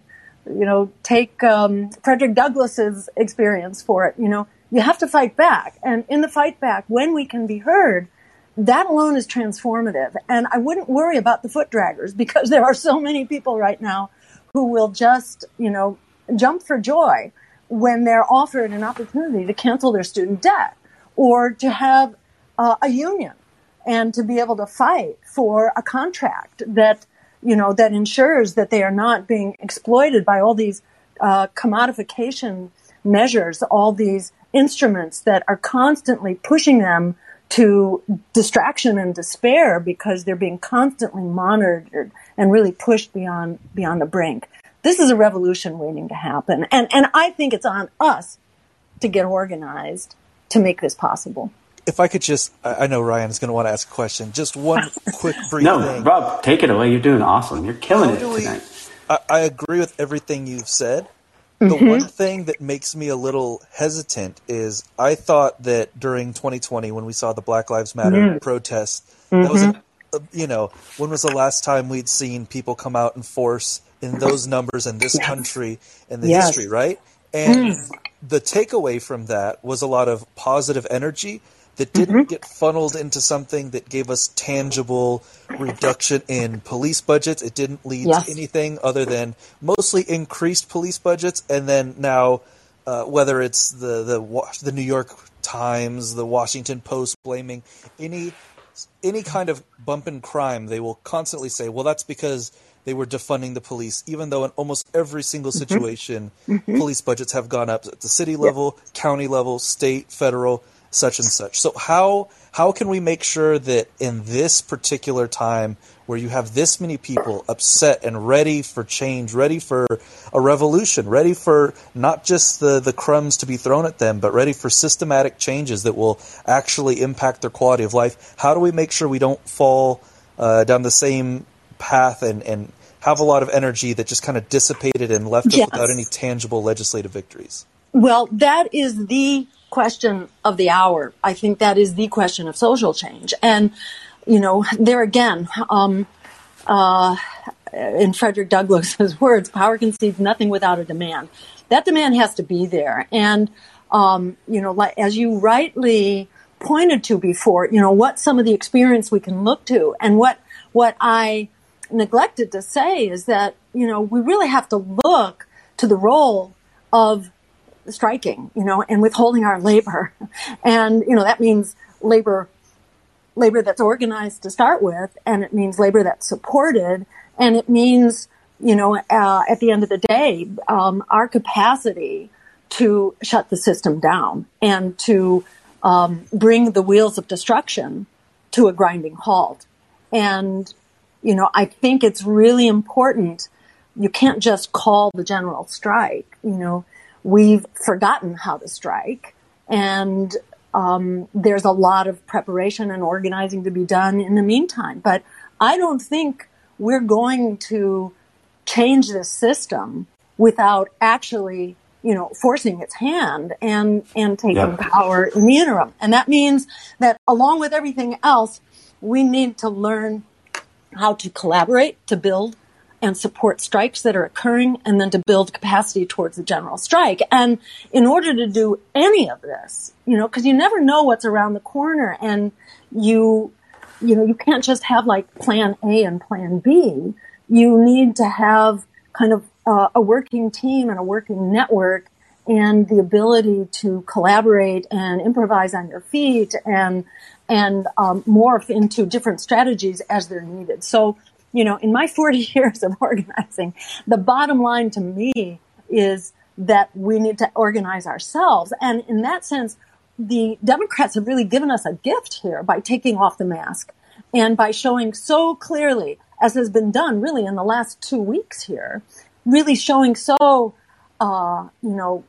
[SPEAKER 3] you know, take um, Frederick Douglass's experience for it. You know, you have to fight back, and in the fight back, when we can be heard, that alone is transformative. And I wouldn't worry about the foot draggers because there are so many people right now who will just, you know, jump for joy when they're offered an opportunity to cancel their student debt or to have uh, a union and to be able to fight for a contract that you know, that ensures that they are not being exploited by all these uh, commodification measures, all these instruments that are constantly pushing them to distraction and despair because they're being constantly monitored and really pushed beyond beyond the brink. This is a revolution waiting to happen, and and I think it's on us to get organized to make this possible
[SPEAKER 2] if I could just, I know Ryan is going to want to ask a question. Just one quick brief
[SPEAKER 1] no,
[SPEAKER 2] thing.
[SPEAKER 1] Rob, take it away. You're doing awesome. You're killing it tonight.
[SPEAKER 2] I, I, agree with everything you've said. The mm-hmm. one thing that makes me a little hesitant is I thought that during 2020, when we saw the Black Lives Matter mm-hmm. protests, mm-hmm. that was, a, mm-hmm. a, you know, when was the last time we'd seen people come out in force in those numbers in this yes. country in the yes. history, right? And mm. the takeaway from that was a lot of positive energy that didn't mm-hmm. get funneled into something that gave us tangible reduction in police budgets. It didn't lead yes. to anything other than mostly increased police budgets, and then now. Uh, whether it's the, the the New York Times, the Washington Post blaming any any kind of bump in crime, they will constantly say, "Well, that's because they were defunding the police," even though in almost every single mm-hmm. situation, mm-hmm. police budgets have gone up at the city level, yep. county level, state, federal, such and such. So how how can we make sure that in this particular time where you have this many people upset and ready for change, ready for a revolution, ready for not just the, the crumbs to be thrown at them, but ready for systematic changes that will actually impact their quality of life, how do we make sure we don't fall uh, down the same path and, and have a lot of energy that just kind of dissipated and left yes. us without any tangible legislative victories?
[SPEAKER 3] Well, that is the question of the hour. I think that is the question of social change. And, you know, there again, um, uh, in Frederick Douglass's words, power concedes nothing without a demand. That demand has to be there. And, um, you know, like, as you rightly pointed to before, you know, what some of the experience we can look to and what, what I neglected to say is that, you know, we really have to look to the role of striking, you know, and withholding our labor. And, you know, that means labor, labor that's organized to start with, and it means labor that's supported, and it means, you know, uh, at the end of the day, um, our capacity to shut the system down and to um, bring the wheels of destruction to a grinding halt. And, you know, I think it's really important. You can't just call the general strike, you know, we've forgotten how to strike and um, there's a lot of preparation and organizing to be done in the meantime. But I don't think we're going to change this system without actually, you know, forcing its hand and and taking yep. power in the interim. And that means that along with everything else, we need to learn how to collaborate to build and support strikes that are occurring and then to build capacity towards the general strike. And in order to do any of this, you know, cause you never know what's around the corner and you, you know, you can't just have like plan A and plan B. You need to have kind of uh, a working team and a working network and the ability to collaborate and improvise on your feet and and um, morph into different strategies as they're needed. So you know, in my 40 years of organizing, the bottom line to me is that we need to organize ourselves. And in that sense, the Democrats have really given us a gift here by taking off the mask and by showing so clearly, as has been done really in the last two weeks here, really showing so, uh, you know,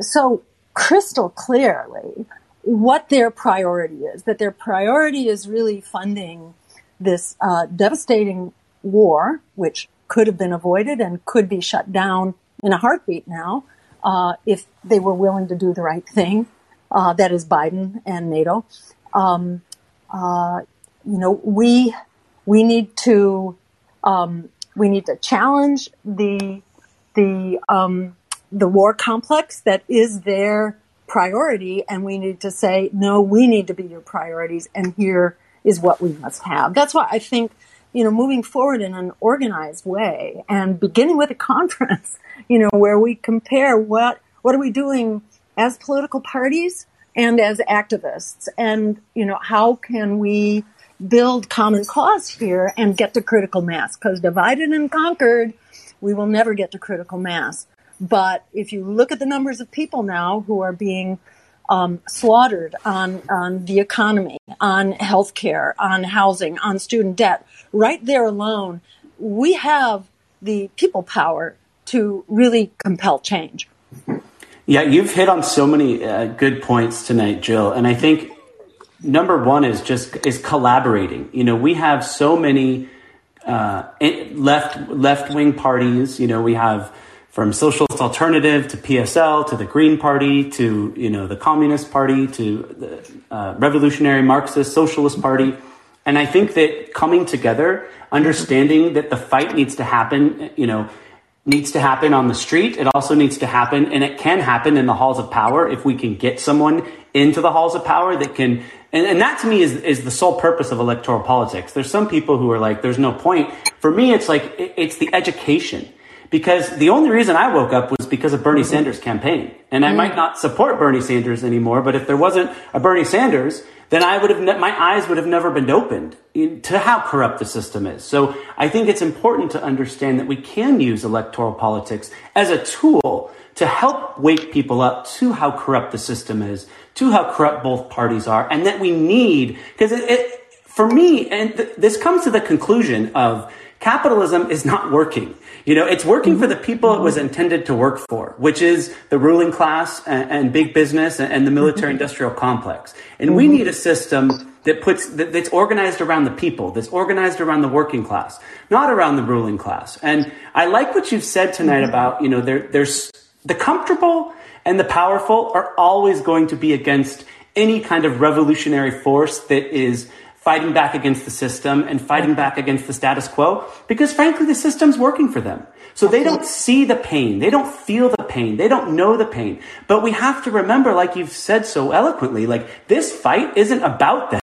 [SPEAKER 3] so crystal clearly what their priority is, that their priority is really funding this uh, devastating war, which could have been avoided and could be shut down in a heartbeat now uh, if they were willing to do the right thing. Uh, that is Biden and NATO. Um, uh, you know, we we need to um, we need to challenge the the um, the war complex that is their priority, and we need to say no. We need to be your priorities, and here is what we must have. That's why I think you know, moving forward in an organized way and beginning with a conference, you know, where we compare what, what are we doing as political parties and as activists and, you know, how can we build common cause here and get to critical mass? Because divided and conquered, we will never get to critical mass. But if you look at the numbers of people now who are being um, slaughtered on on the economy, on healthcare, on housing, on student debt. Right there alone, we have the people power to really compel change.
[SPEAKER 1] Yeah, you've hit on so many uh, good points tonight, Jill, and I think number one is just is collaborating. You know, we have so many uh, left left wing parties. You know, we have from Socialist Alternative to PSL to the Green Party to you know the Communist Party to the uh, Revolutionary Marxist Socialist Party, and I think that coming together, understanding that the fight needs to happen, you know, needs to happen on the street. It also needs to happen, and it can happen in the halls of power if we can get someone into the halls of power that can and, and that to me is, is the sole purpose of electoral politics. There's some people who are like, there's no point. For me, it's like, it, it's the education. Because the only reason I woke up was because of Bernie mm-hmm. Sanders' campaign. And I might mm. not support Bernie Sanders anymore, but if there wasn't a Bernie Sanders, then I would have, ne- my eyes would have never been opened to how corrupt the system is. So I think it's important to understand that we can use electoral politics as a tool to help wake people up to how corrupt the system is, to how corrupt both parties are, and that we need, because it, it, for me, and th- this comes to the conclusion of capitalism is not working. You know, it's working for the mm-hmm. people it was mm-hmm. intended to work for, which is the ruling class and, and big business and, and the military mm-hmm. industrial complex. And we need a system that puts that, that's organized around the people, that's organized around the working class, not around the ruling class. And I like what you've said tonight about, you know, there, there's the comfortable and the powerful are always going to be against any kind of revolutionary force that is fighting back against the system and fighting back against the status quo because frankly the system's working for them. So they don't see the pain. They don't feel the pain. They don't know the pain. But we have to remember, like you've said so eloquently, like this fight isn't about them.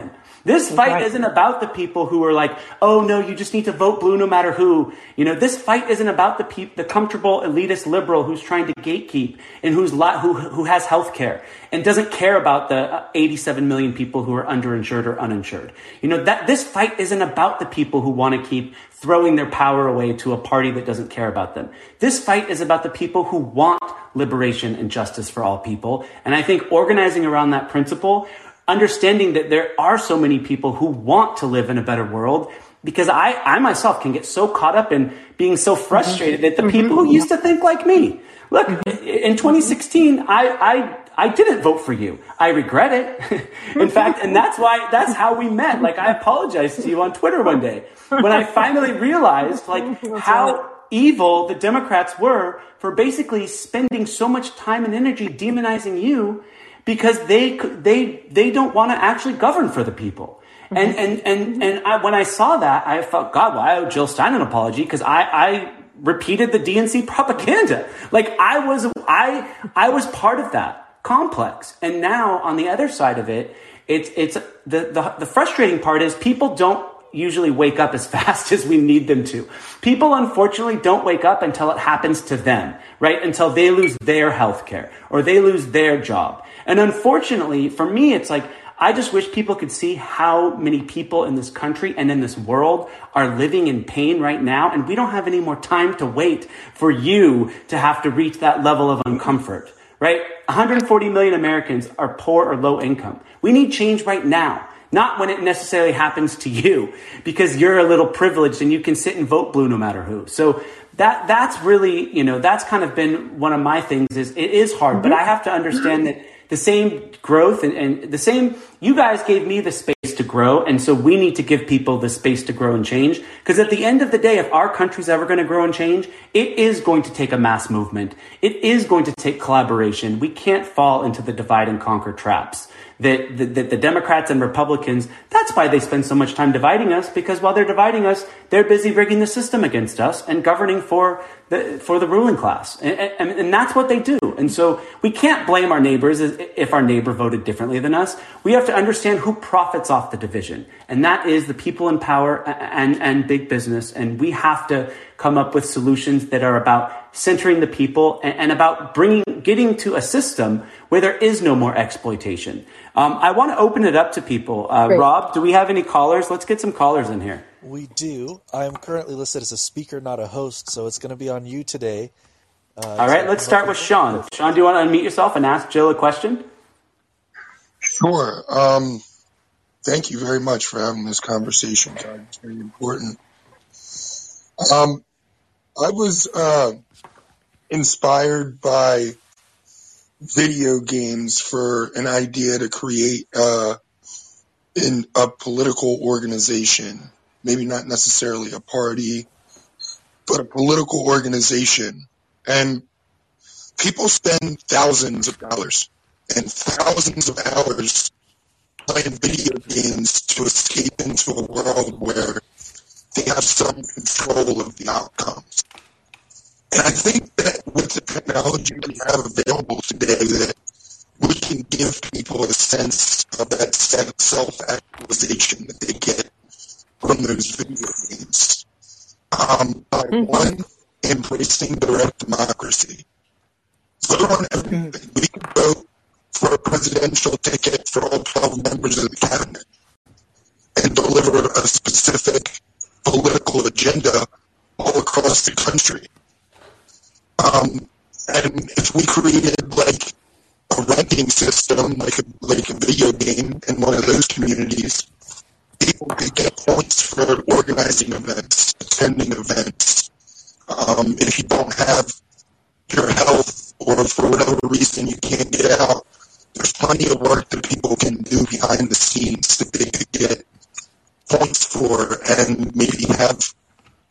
[SPEAKER 1] This fight
[SPEAKER 3] Right.
[SPEAKER 1] isn't about the people who are like, oh no, you just need to vote blue no matter who. You know, this fight isn't about the peop- the comfortable elitist liberal who's trying to gatekeep and who's li- who who has health care and doesn't care about the uh, 87 million people who are underinsured or uninsured. You know, that this fight isn't about the people who want to keep throwing their power away to a party that doesn't care about them. This fight is about the people who want liberation and justice for all people. And I think organizing around that principle understanding that there are so many people who want to live in a better world because I, I myself can get so caught up in being so frustrated at the mm-hmm. people who mm-hmm. used to think like me. Look, mm-hmm. in 2016, I, I, I didn't vote for you. I regret it. in fact, and that's why, that's how we met. Like, I apologized to you on Twitter one day when I finally realized, like, how evil the Democrats were for basically spending so much time and energy demonizing you because they they they don't want to actually govern for the people. And and and and I, when I saw that, I felt God, why owe Jill Stein an apology because I I repeated the DNC propaganda. Like I was I I was part of that complex. And now on the other side of it, it's it's the the, the frustrating part is people don't usually wake up as fast as we need them to. People unfortunately don't wake up until it happens to them, right? Until they lose their health care or they lose their job. And unfortunately, for me, it's like, I just wish people could see how many people in this country and in this world are living in pain right now. And we don't have any more time to wait for you to have to reach that level of uncomfort, right? 140 million Americans are poor or low income. We need change right now. Not when it necessarily happens to you because you're a little privileged and you can sit and vote blue no matter who. So that, that's really, you know, that's kind of been one of my things is it is hard, but mm-hmm. I have to understand that the same growth and, and the same, you guys gave me the space to grow. And so we need to give people the space to grow and change. Because at the end of the day, if our country's ever going to grow and change, it is going to take a mass movement. It is going to take collaboration. We can't fall into the divide and conquer traps that, that, that the Democrats and Republicans, that's why they spend so much time dividing us, because while they're dividing us, they're busy rigging the system against us and governing for the, for the ruling class. And, and, and that's what they do. And so we can't blame our neighbors if our neighbor voted differently than us. We have to understand who profits off the division. And that is the people in power and, and big business. And we have to come up with solutions that are about centering the people and, and about bringing, getting to a system where there is no more exploitation. Um, I want to open it up to people. Uh, Rob, do we have any callers? Let's get some callers in here.
[SPEAKER 2] We do. I am currently listed as a speaker, not a host, so it's going to be on you today. Uh,
[SPEAKER 1] All right, let's start with Sean. Sean, do you want to unmute yourself and ask Jill a question?
[SPEAKER 5] Sure. Um, thank you very much for having this conversation, Todd. It's very important. Um, I was uh, inspired by video games for an idea to create uh, in a political organization, maybe not necessarily a party, but a political organization. And people spend thousands of dollars and thousands of hours playing video games to escape into a world where they have some control of the outcomes. And I think that with the technology we have available today, that we can give people a sense of that self-actualization that they get from those video games. Um, by
[SPEAKER 3] Mhm.
[SPEAKER 5] one, embracing direct democracy. Vote on everything. We can vote for a presidential ticket for all 12 members of the cabinet and deliver a specific political agenda all across the country. Um, and if we created like a ranking system, like a, like a video game in one of those communities, people could get points for organizing events, attending events. Um, if you don't have your health or for whatever reason you can't get out, there's plenty of work that people can do behind the scenes that they could get points for and maybe have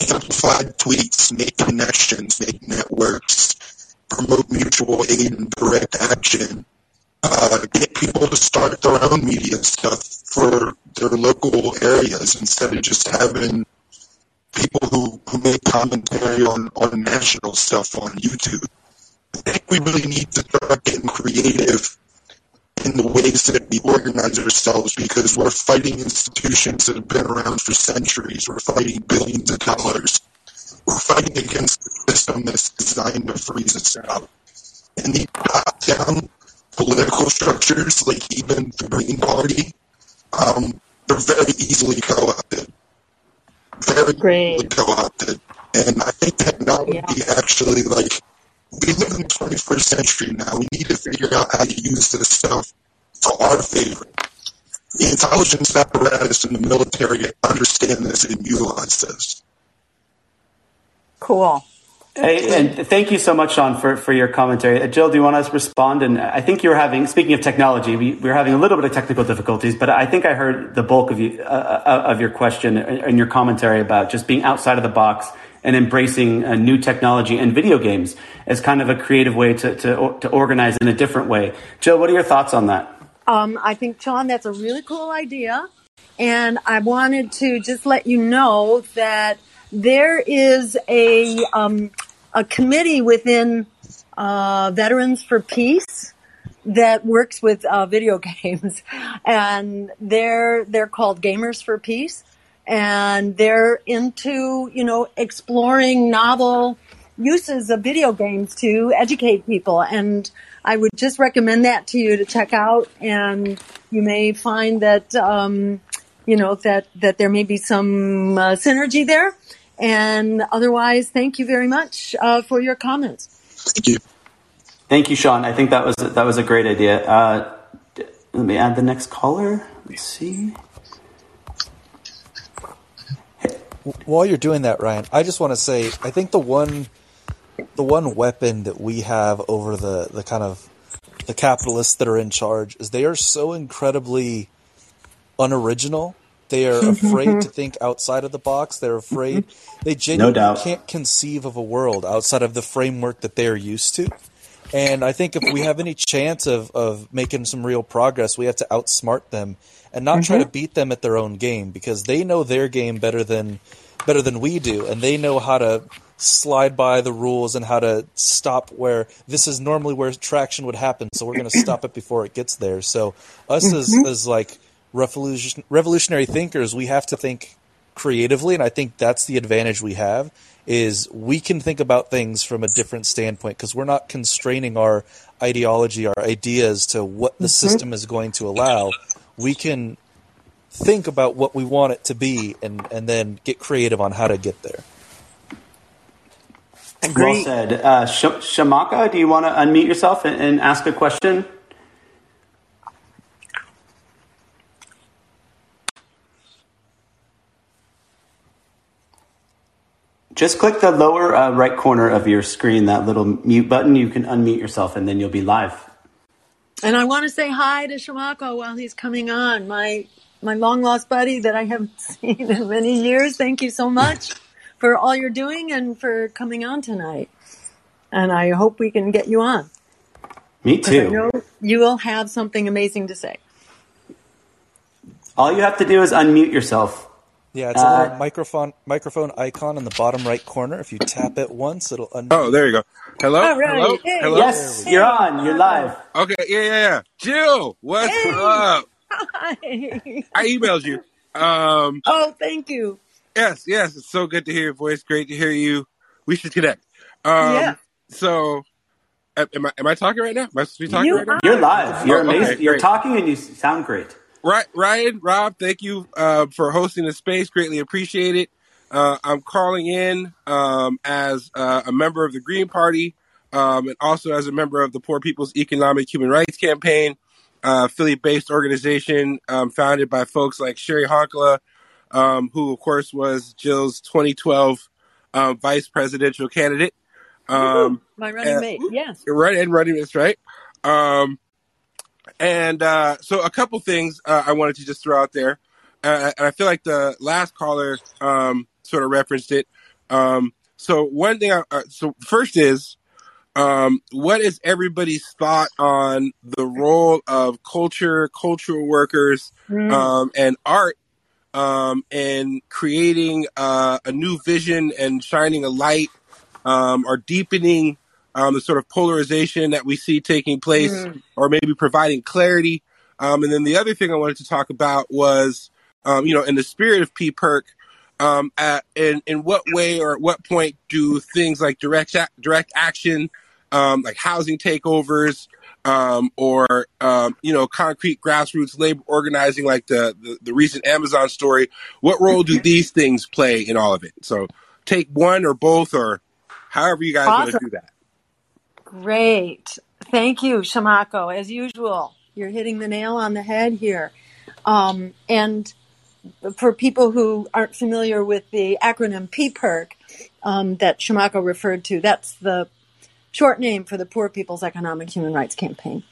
[SPEAKER 5] amplified tweets, make connections, make networks, promote mutual aid and direct action, uh, get people to start their own media stuff for their local areas instead of just having people who, who make commentary on, on national stuff on YouTube. I think we really need to start getting creative in the ways that we organize ourselves because we're fighting institutions that have been around for centuries. We're fighting billions of dollars. We're fighting against a system that's designed to freeze us out. And these top-down political structures, like even the Green Party, um, they're very easily co-opted. Very
[SPEAKER 3] Great.
[SPEAKER 5] easily co-opted. And I think technology
[SPEAKER 3] Yeah.
[SPEAKER 5] actually, like, we live in the 21st century now. We need to figure out how to use this stuff to our favor. The intelligence apparatus and the military understand this and utilize this.
[SPEAKER 3] Cool.
[SPEAKER 1] Hey, and thank you so much, Sean, for, for your commentary. Uh, Jill, do you want to respond? And I think you were having, speaking of technology, we, we were having a little bit of technical difficulties, but I think I heard the bulk of you, uh, uh, of your question and your commentary about just being outside of the box and embracing uh, new technology and video games as kind of a creative way to, to, to organize in a different way. Jill, what are your thoughts on that?
[SPEAKER 3] Um, I think, Sean, that's a really cool idea. And I wanted to just let you know that there is a, um, a committee within uh, Veterans for Peace that works with uh, video games, and they're they're called Gamers for Peace, and they're into you know exploring novel uses of video games to educate people and I would just recommend that to you to check out and you may find that um, you know that that there may be some uh, synergy there and otherwise thank you very much uh, for your comments
[SPEAKER 5] Thank you.
[SPEAKER 1] Thank you, Sean. I think that was that was a great idea. Uh, let me add the next caller. Let's see.
[SPEAKER 2] While you're doing that, Ryan, I just want to say I think the one the one weapon that we have over the the kind of the capitalists that are in charge is they are so incredibly unoriginal. They are afraid to think outside of the box. They're afraid they genuinely
[SPEAKER 1] doubt.
[SPEAKER 2] can't conceive of a world outside of the framework that they're used to. And I think if we have any chance of, of making some real progress, we have to outsmart them and not try to mm-hmm. beat them at their own game because they know their game better than better than we do, and they know how to slide by the rules and how to stop where this is normally where traction would happen. So we're going to stop it before it gets there. So us as mm-hmm. as like revolution, revolutionary thinkers, we have to think creatively, and I think that's the advantage we have is we can think about things from a different standpoint because we're not constraining our ideology, our ideas to what the mm-hmm. system is going to allow. We can think about what we want it to be and, and then get creative on how to get there.
[SPEAKER 1] Well said. Uh, Sh- Shamako, do you want to unmute yourself and, and ask a question? Just click the lower uh, right corner of your screen, that little mute button. You can unmute yourself, and then you'll be live.
[SPEAKER 3] And I want to say hi to Shamako while he's coming on my my long lost buddy that I haven't seen in many years thank you so much for all you're doing and for coming on tonight and I hope we can get you on
[SPEAKER 1] Me too.
[SPEAKER 3] you will have something amazing to say
[SPEAKER 1] All you have to do is unmute yourself.
[SPEAKER 2] Yeah, it's a little uh, microphone microphone icon in the bottom right corner. If you tap it once, it'll unmute.
[SPEAKER 6] Oh, there you go. Hello, hello,
[SPEAKER 1] hey. hello. Yes, you're on. You're live.
[SPEAKER 6] Okay, yeah, yeah, yeah. Jill, what's hey. up?
[SPEAKER 3] Hi.
[SPEAKER 6] I emailed you. Um,
[SPEAKER 3] oh, thank you.
[SPEAKER 6] Yes, yes. It's so good to hear your voice. Great to hear you. We should connect. Um, yeah. So, am I am I talking right now? Am I supposed to be talking
[SPEAKER 3] you
[SPEAKER 6] right now?
[SPEAKER 1] You're live. You're oh, amazing. Okay, You're talking and you sound great.
[SPEAKER 6] Right, Ryan, Rob, thank you uh, for hosting the space. Greatly appreciate it. Uh, I'm calling in um, as uh, a member of the Green Party um, and also as a member of the Poor People's Economic Human Rights Campaign, uh, Philly-based organization um, founded by folks like Cheri Honkala, um, who of course was Jill's 2012 um, vice presidential candidate.
[SPEAKER 3] Um, My running and, mate, yes,
[SPEAKER 6] right, and running that's right. Um, and uh, so a couple things uh, I wanted to just throw out there, uh, and I feel like the last caller um, sort of referenced it. Um, so one thing, I, uh, so first is, um, what is everybody's thought on the role of culture, cultural workers, mm. um, and art um, in creating uh, a new vision and shining a light um, or deepening um, the sort of polarization that we see taking place, mm. or maybe providing clarity. Um, and then the other thing I wanted to talk about was, um, you know, in the spirit of PPIRC, um, at, in in what way or at what point do things like direct direct action, um, like housing takeovers, um, or um, you know, concrete grassroots labor organizing, like the, the the recent Amazon story, what role do these things play in all of it? So, take one or both, or however you guys awesome. want to do that.
[SPEAKER 3] Great. Thank you, Shamako. As usual, you're hitting the nail on the head here. Um, and for people who aren't familiar with the acronym PPIRC um, that Shamako referred to, that's the short name for the Poor People's Economic Human Rights Campaign.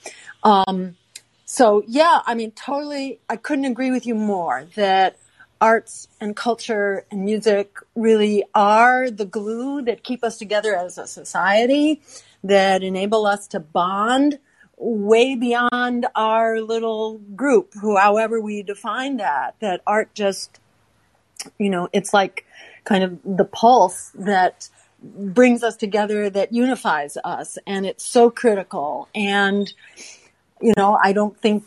[SPEAKER 3] Um, so, yeah, I mean, totally, I couldn't agree with you more that arts and culture and music really are the glue that keep us together as a society that enable us to bond way beyond our little group, who, however we define that, that art just, you know, it's like kind of the pulse that brings us together, that unifies us. And it's so critical. And, you know, I don't think,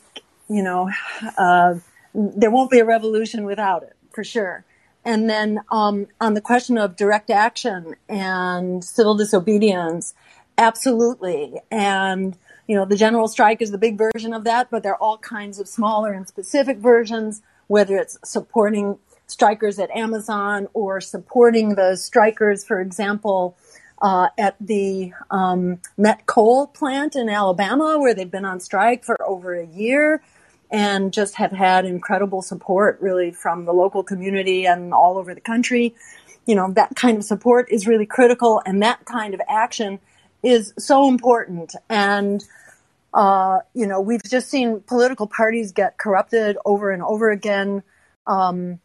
[SPEAKER 3] you know, uh, there won't be a revolution without it, for sure. And then um, on the question of direct action and civil disobedience, Absolutely. And, you know, the general strike is the big version of that, but there are all kinds of smaller and specific versions, whether it's supporting strikers at Amazon or supporting the strikers, for example, uh, at the um, Met Coal plant in Alabama, where they've been on strike for over a year and just have had incredible support really from the local community and all over the country. You know, that kind of support is really critical and that kind of action is so important. And, uh, you know, we've just seen political parties get corrupted over and over again. Um,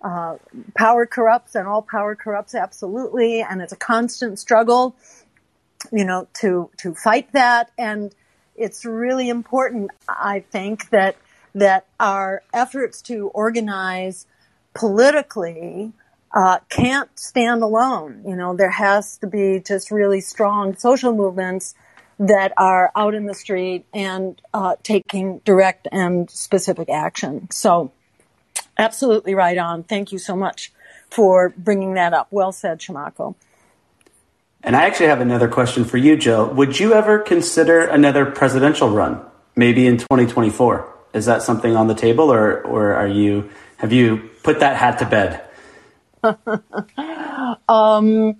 [SPEAKER 3] uh, power corrupts and all power corrupts absolutely. And it's a constant struggle, you know, to, to fight that. And it's really important, I think, that, that our efforts to organize politically uh, can't stand alone. You know, there has to be just really strong social movements that are out in the street and uh, taking direct and specific action. So, absolutely right on. Thank you so much for bringing that up. Well said, Shamako.
[SPEAKER 1] And I actually have another question for you, Jill. Would you ever consider another presidential run, maybe in 2024? Is that something on the table, or or are you have you put that hat to bed?
[SPEAKER 3] um,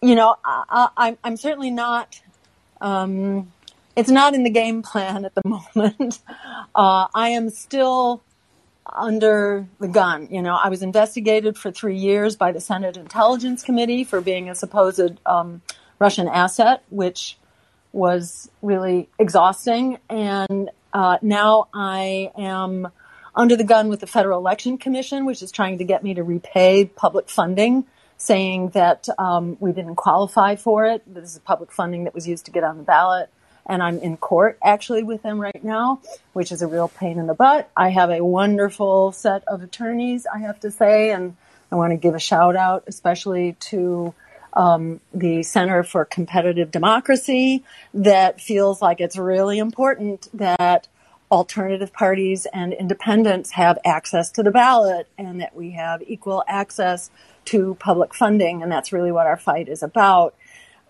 [SPEAKER 3] you know, I, am I'm certainly not. Um, it's not in the game plan at the moment. Uh, I am still under the gun. You know, I was investigated for three years by the Senate Intelligence Committee for being a supposed um, Russian asset, which was really exhausting. And uh, now I am under the gun with the Federal Election Commission, which is trying to get me to repay public funding, saying that um, we didn't qualify for it. This is public funding that was used to get on the ballot. and I'm in court actually with them right now, which is a real pain in the butt. I have a wonderful set of attorneys, I have to say, and I want to give a shout out especially to um, the Center for Competitive Democracy that feels like it's really important that alternative parties and independents have access to the ballot and that we have equal access to public funding. And that's really what our fight is about.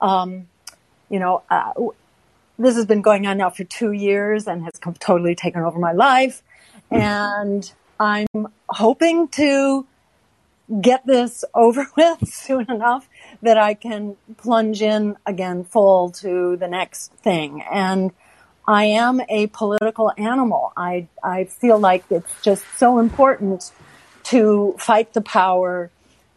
[SPEAKER 3] Um, you know, uh, this has been going on now for two years and has come, totally taken over my life. And I'm hoping to get this over with soon enough that I can plunge in again full to the next thing. And I am a political animal. I, I feel like it's just so important to fight the power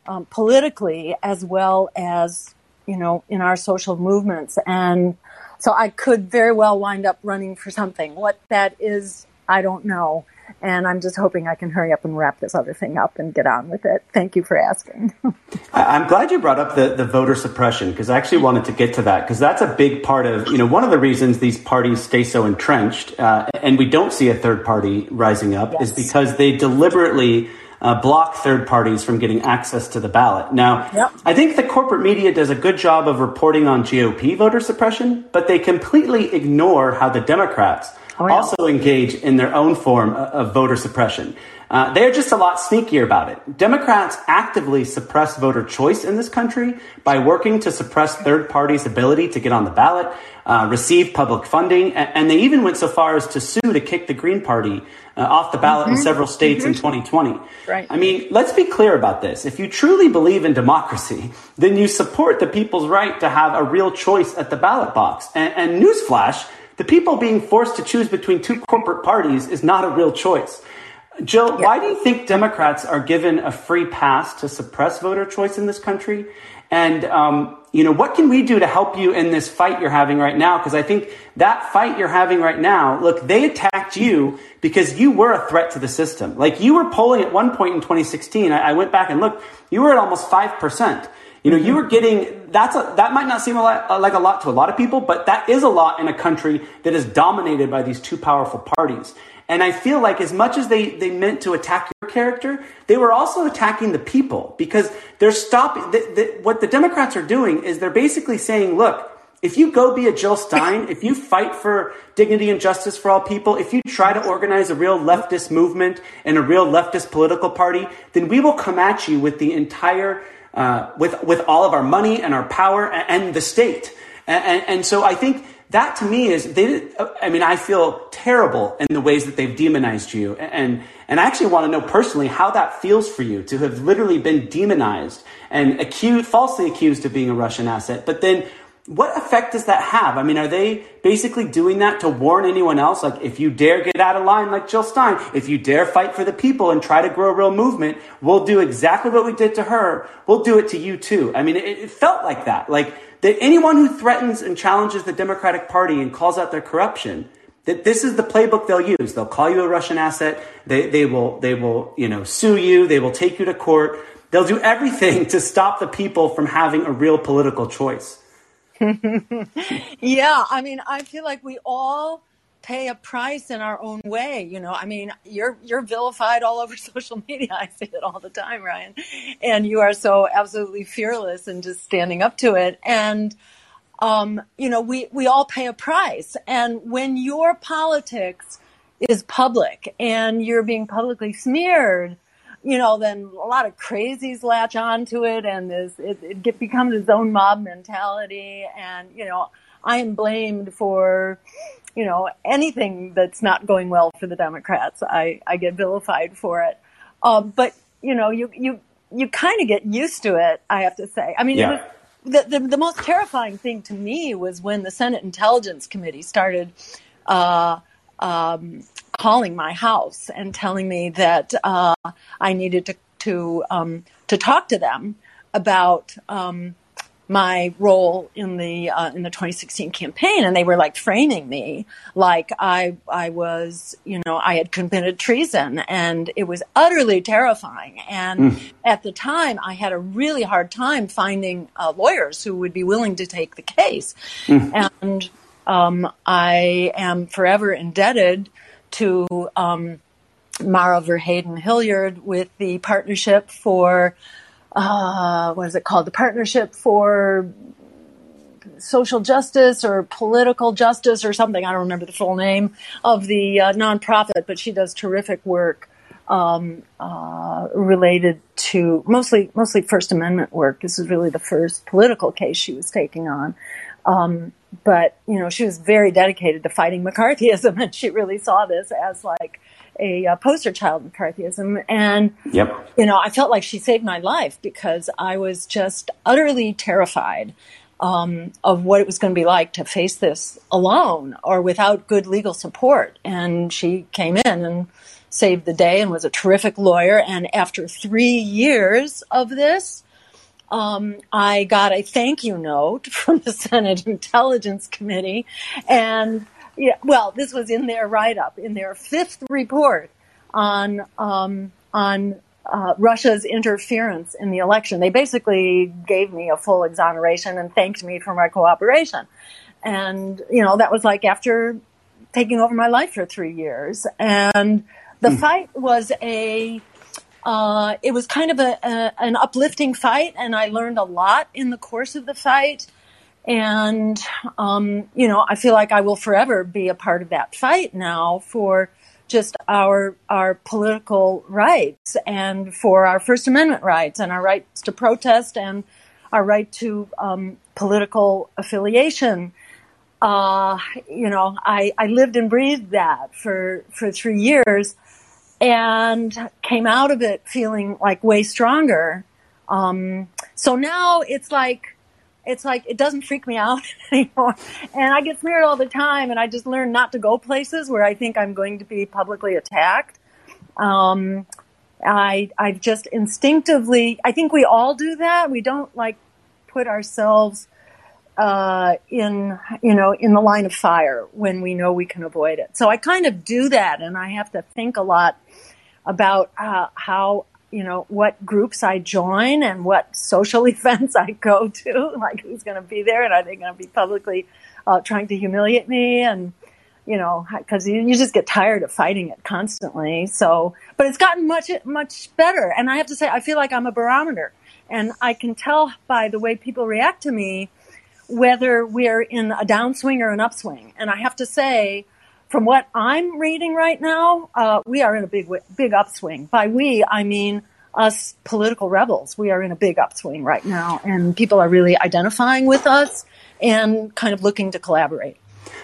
[SPEAKER 3] um, politically as well as, you know, in our social movements. And so I could very well wind up running for something. What that is, I don't know. And I'm just hoping I can hurry up and wrap this other thing up and get on with it. Thank you for asking.
[SPEAKER 1] I'm glad you brought up the, the voter suppression because I actually wanted to get to that because that's a big part of, you know, one of the reasons these parties stay so entrenched uh, and we don't see a third party rising up yes. is because they deliberately uh, block third parties from getting access to the ballot. Now, yep. I think the corporate media does a good job of reporting on GOP voter suppression, but they completely ignore how the Democrats oh, yeah. also engage in their own form of voter suppression. Uh, they're just a lot sneakier about it. Democrats actively suppress voter choice in this country by working to suppress third parties' ability to get on the ballot, uh, receive public funding, and, and, they even went so far as to sue to kick the Green Party uh, off the ballot mm-hmm. in several states mm-hmm. in 2020.
[SPEAKER 3] Right.
[SPEAKER 1] I mean, let's be clear about this. If you truly believe in democracy, then you support the people's right to have a real choice at the ballot box. And, and newsflash, the people being forced to choose between two corporate parties is not a real choice. Jill, yeah. why do you think Democrats are given a free pass to suppress voter choice in this country? And, um, you know, what can we do to help you in this fight you're having right now? Because I think that fight you're having right now, look, they attacked you because you were a threat to the system. Like you were polling at one point in 2016. I, I went back and looked, you were at almost 5%. You know, you were getting, that's a, that might not seem a lot, uh, like a lot to a lot of people, but that is a lot in a country that is dominated by these two powerful parties. And I feel like as much as they, they meant to attack your character, they were also attacking the people because they're stopping. The, the, what the Democrats are doing is they're basically saying, look, if you go be a Jill Stein, if you fight for dignity and justice for all people, if you try to organize a real leftist movement and a real leftist political party, then we will come at you with the entire, uh, with, with all of our money and our power and, and the state. And, and, so I think that to me is they i mean i feel terrible in the ways that they've demonized you and and i actually want to know personally how that feels for you to have literally been demonized and accused falsely accused of being a russian asset but then what effect does that have i mean are they basically doing that to warn anyone else like if you dare get out of line like jill stein if you dare fight for the people and try to grow a real movement we'll do exactly what we did to her we'll do it to you too i mean it, it felt like that like that anyone who threatens and challenges the Democratic Party and calls out their corruption, that this is the playbook they'll use. They'll call you a Russian asset. They, they will, they will, you know, sue you. They will take you to court. They'll do everything to stop the people from having a real political choice.
[SPEAKER 3] yeah. I mean, I feel like we all pay a price in our own way. You know, I mean, you're you're vilified all over social media. I see it all the time, Ryan, and you are so absolutely fearless and just standing up to it. And um, you know, we we all pay a price. And when your politics is public and you're being publicly smeared, you know, then a lot of crazies latch onto it, and this it, it becomes its own mob mentality. And you know, I am blamed for you know, anything that's not going well for the Democrats, I, I get vilified for it. Um, but, you know, you, you, you kind of get used to it, I have to say. I mean, yeah. was, the, the, the most terrifying thing to me was when the Senate Intelligence Committee started, uh, um, calling my house and telling me that, uh, I needed to, to, um, to talk to them about, um, my role in the uh, in the 2016 campaign, and they were like framing me like I I was you know I had committed treason, and it was utterly terrifying. And mm. at the time, I had a really hard time finding uh, lawyers who would be willing to take the case, mm. and um, I am forever indebted to um, Mara Verheyden Hilliard with the partnership for uh, what is it called? The partnership for social justice or political justice or something. I don't remember the full name of the uh, nonprofit, but she does terrific work um, uh, related to mostly mostly First Amendment work. This is really the first political case she was taking on. Um, but you know, she was very dedicated to fighting McCarthyism, and she really saw this as like a, a poster child of McCarthyism. And
[SPEAKER 1] yep.
[SPEAKER 3] you know, I felt like she saved my life because I was just utterly terrified um, of what it was going to be like to face this alone or without good legal support. And she came in and saved the day and was a terrific lawyer. And after three years of this, um, I got a thank you note from the Senate Intelligence Committee. And yeah, well, this was in their write up, in their fifth report on, um, on uh, Russia's interference in the election. They basically gave me a full exoneration and thanked me for my cooperation. And, you know, that was like after taking over my life for three years. And the mm. fight was a, uh, it was kind of a, a, an uplifting fight, and I learned a lot in the course of the fight. And, um, you know, I feel like I will forever be a part of that fight now for just our our political rights and for our First Amendment rights and our rights to protest and our right to um, political affiliation. Uh, you know, I, I lived and breathed that for for three years, and came out of it feeling like way stronger. Um, so now it's like it's like it doesn't freak me out anymore. And I get smeared all the time, and I just learn not to go places where I think I'm going to be publicly attacked. Um, I I just instinctively, I think we all do that. We don't like put ourselves uh, in you know in the line of fire when we know we can avoid it. So I kind of do that, and I have to think a lot about uh, how you know, what groups I join and what social events I go to, like who's going to be there and are they going to be publicly uh, trying to humiliate me and, you know, because you, you just get tired of fighting it constantly. So, but it's gotten much, much better. And I have to say, I feel like I'm a barometer and I can tell by the way people react to me whether we're in a downswing or an upswing. And I have to say, from what I'm reading right now, uh, we are in a big, big upswing. By we, I mean us political rebels. We are in a big upswing right now, and people are really identifying with us and kind of looking to collaborate.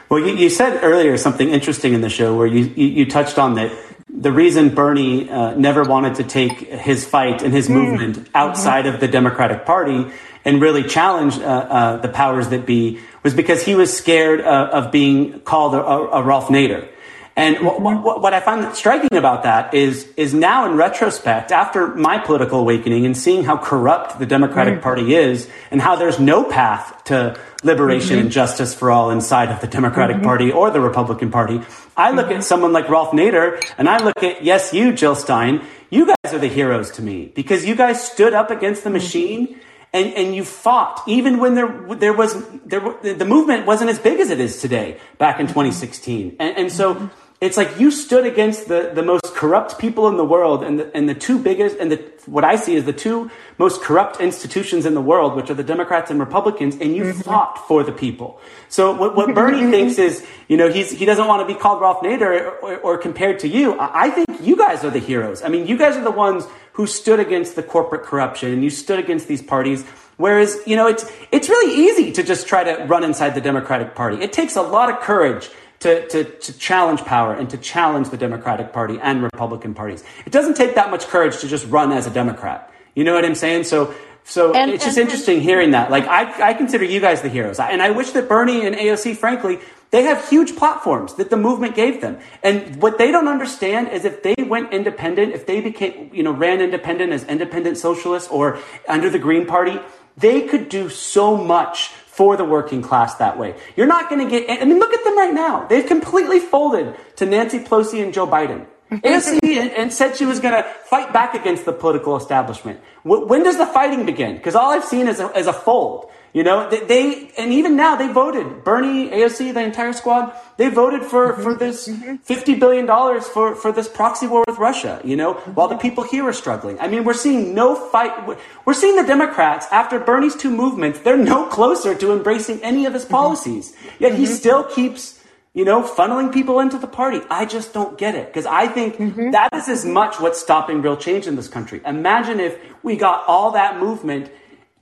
[SPEAKER 1] Well, you, you said earlier something interesting in the show where you, you, you touched on that the reason Bernie uh, never wanted to take his fight and his mm. movement outside mm-hmm. of the Democratic Party and really challenge uh, uh, the powers that be was because he was scared uh, of being called a, a Ralph Nader. And what, what, what, I find striking about that is, is now in retrospect, after my political awakening and seeing how corrupt the Democratic mm-hmm. Party is and how there's no path to liberation mm-hmm. and justice for all inside of the Democratic mm-hmm. Party or the Republican Party, I look at someone like Ralph Nader and I look at, yes, you, Jill Stein, you guys are the heroes to me because you guys stood up against the mm-hmm. machine and, and you fought even when there there was there the movement wasn't as big as it is today back in 2016 and, and so it's like you stood against the, the most corrupt people in the world and the, and the two biggest and the what I see is the two most corrupt institutions in the world, which are the Democrats and Republicans, and you mm-hmm. fought for the people. So what, what Bernie thinks is, you know, he's, he doesn't want to be called Ralph Nader or, or, compared to you. I think you guys are the heroes. I mean, you guys are the ones who stood against the corporate corruption and you stood against these parties. Whereas, you know, it's, it's really easy to just try to run inside the Democratic Party. It takes a lot of courage to, to, to challenge power and to challenge the Democratic Party and Republican parties. It doesn't take that much courage to just run as a Democrat. You know what I'm saying? So, so and, it's just and, interesting and, hearing that. Like, I, I consider you guys the heroes. And I wish that Bernie and AOC, frankly, they have huge platforms that the movement gave them. And what they don't understand is if they went independent, if they became, you know, ran independent as independent socialists or under the Green Party, they could do so much for the working class that way. You're not going to get, I mean, look at them right now. They've completely folded to Nancy Pelosi and Joe Biden. AOC and, and said she was going to fight back against the political establishment. when does the fighting begin? Because all I've seen is a, is a fold. You know, they, they, and even now they voted. Bernie, AOC, the entire squad, they voted for, mm-hmm. for this mm-hmm. $50 billion for, for this proxy war with Russia, you know, mm-hmm. while the people here are struggling. I mean, we're seeing no fight. We're seeing the Democrats, after Bernie's two movements, they're no closer to embracing any of his mm-hmm. policies. Yet he mm-hmm. still keeps, you know, funneling people into the party. I just don't get it because I think mm-hmm. that is as much what's stopping real change in this country. Imagine if we got all that movement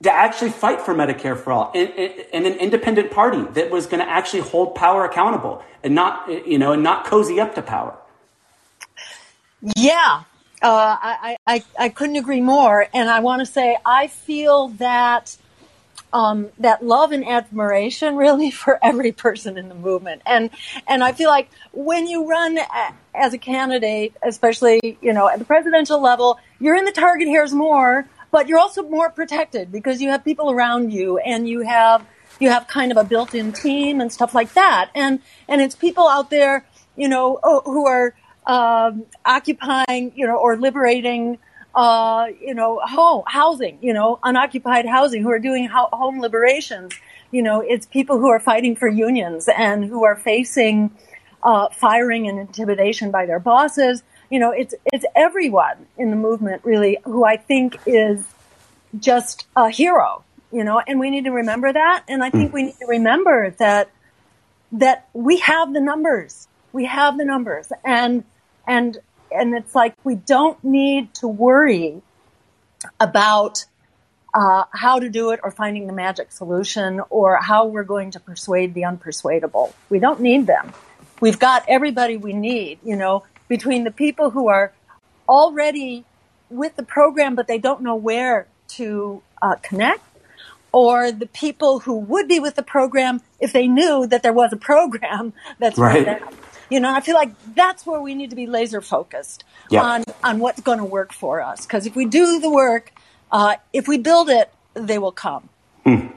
[SPEAKER 1] to actually fight for Medicare for all and, in an independent party that was going to actually hold power accountable and not, you know, and not cozy up to power.
[SPEAKER 3] Yeah, uh, I, I, I couldn't agree more. And I want to say, I feel that, um, that love and admiration really for every person in the movement. And, and I feel like when you run as a candidate, especially, you know, at the presidential level, you're in the target hairs more but you're also more protected because you have people around you and you have you have kind of a built-in team and stuff like that. And and it's people out there you know oh, who are um, occupying you know or liberating uh, you know home housing you know unoccupied housing who are doing ho- home liberations. You know it's people who are fighting for unions and who are facing uh, firing and intimidation by their bosses you know, it's it's everyone in the movement really who I think is just a hero, you know, and we need to remember that. And I think mm. we need to remember that that we have the numbers. We have the numbers, and and and it's like we don't need to worry about uh, how to do it or finding the magic solution or how we're going to persuade the unpersuadable. We don't need them. We've got everybody we need. You know, between the people who are already with the program, but they don't know where to uh, connect, or the people who would be with the program if they knew that there was a program that's right. there. You know, I feel like that's where we need to be laser focused yep. on on what's going to work for us. Because if we do the work, uh, if we build it, they will come.
[SPEAKER 1] Hmm.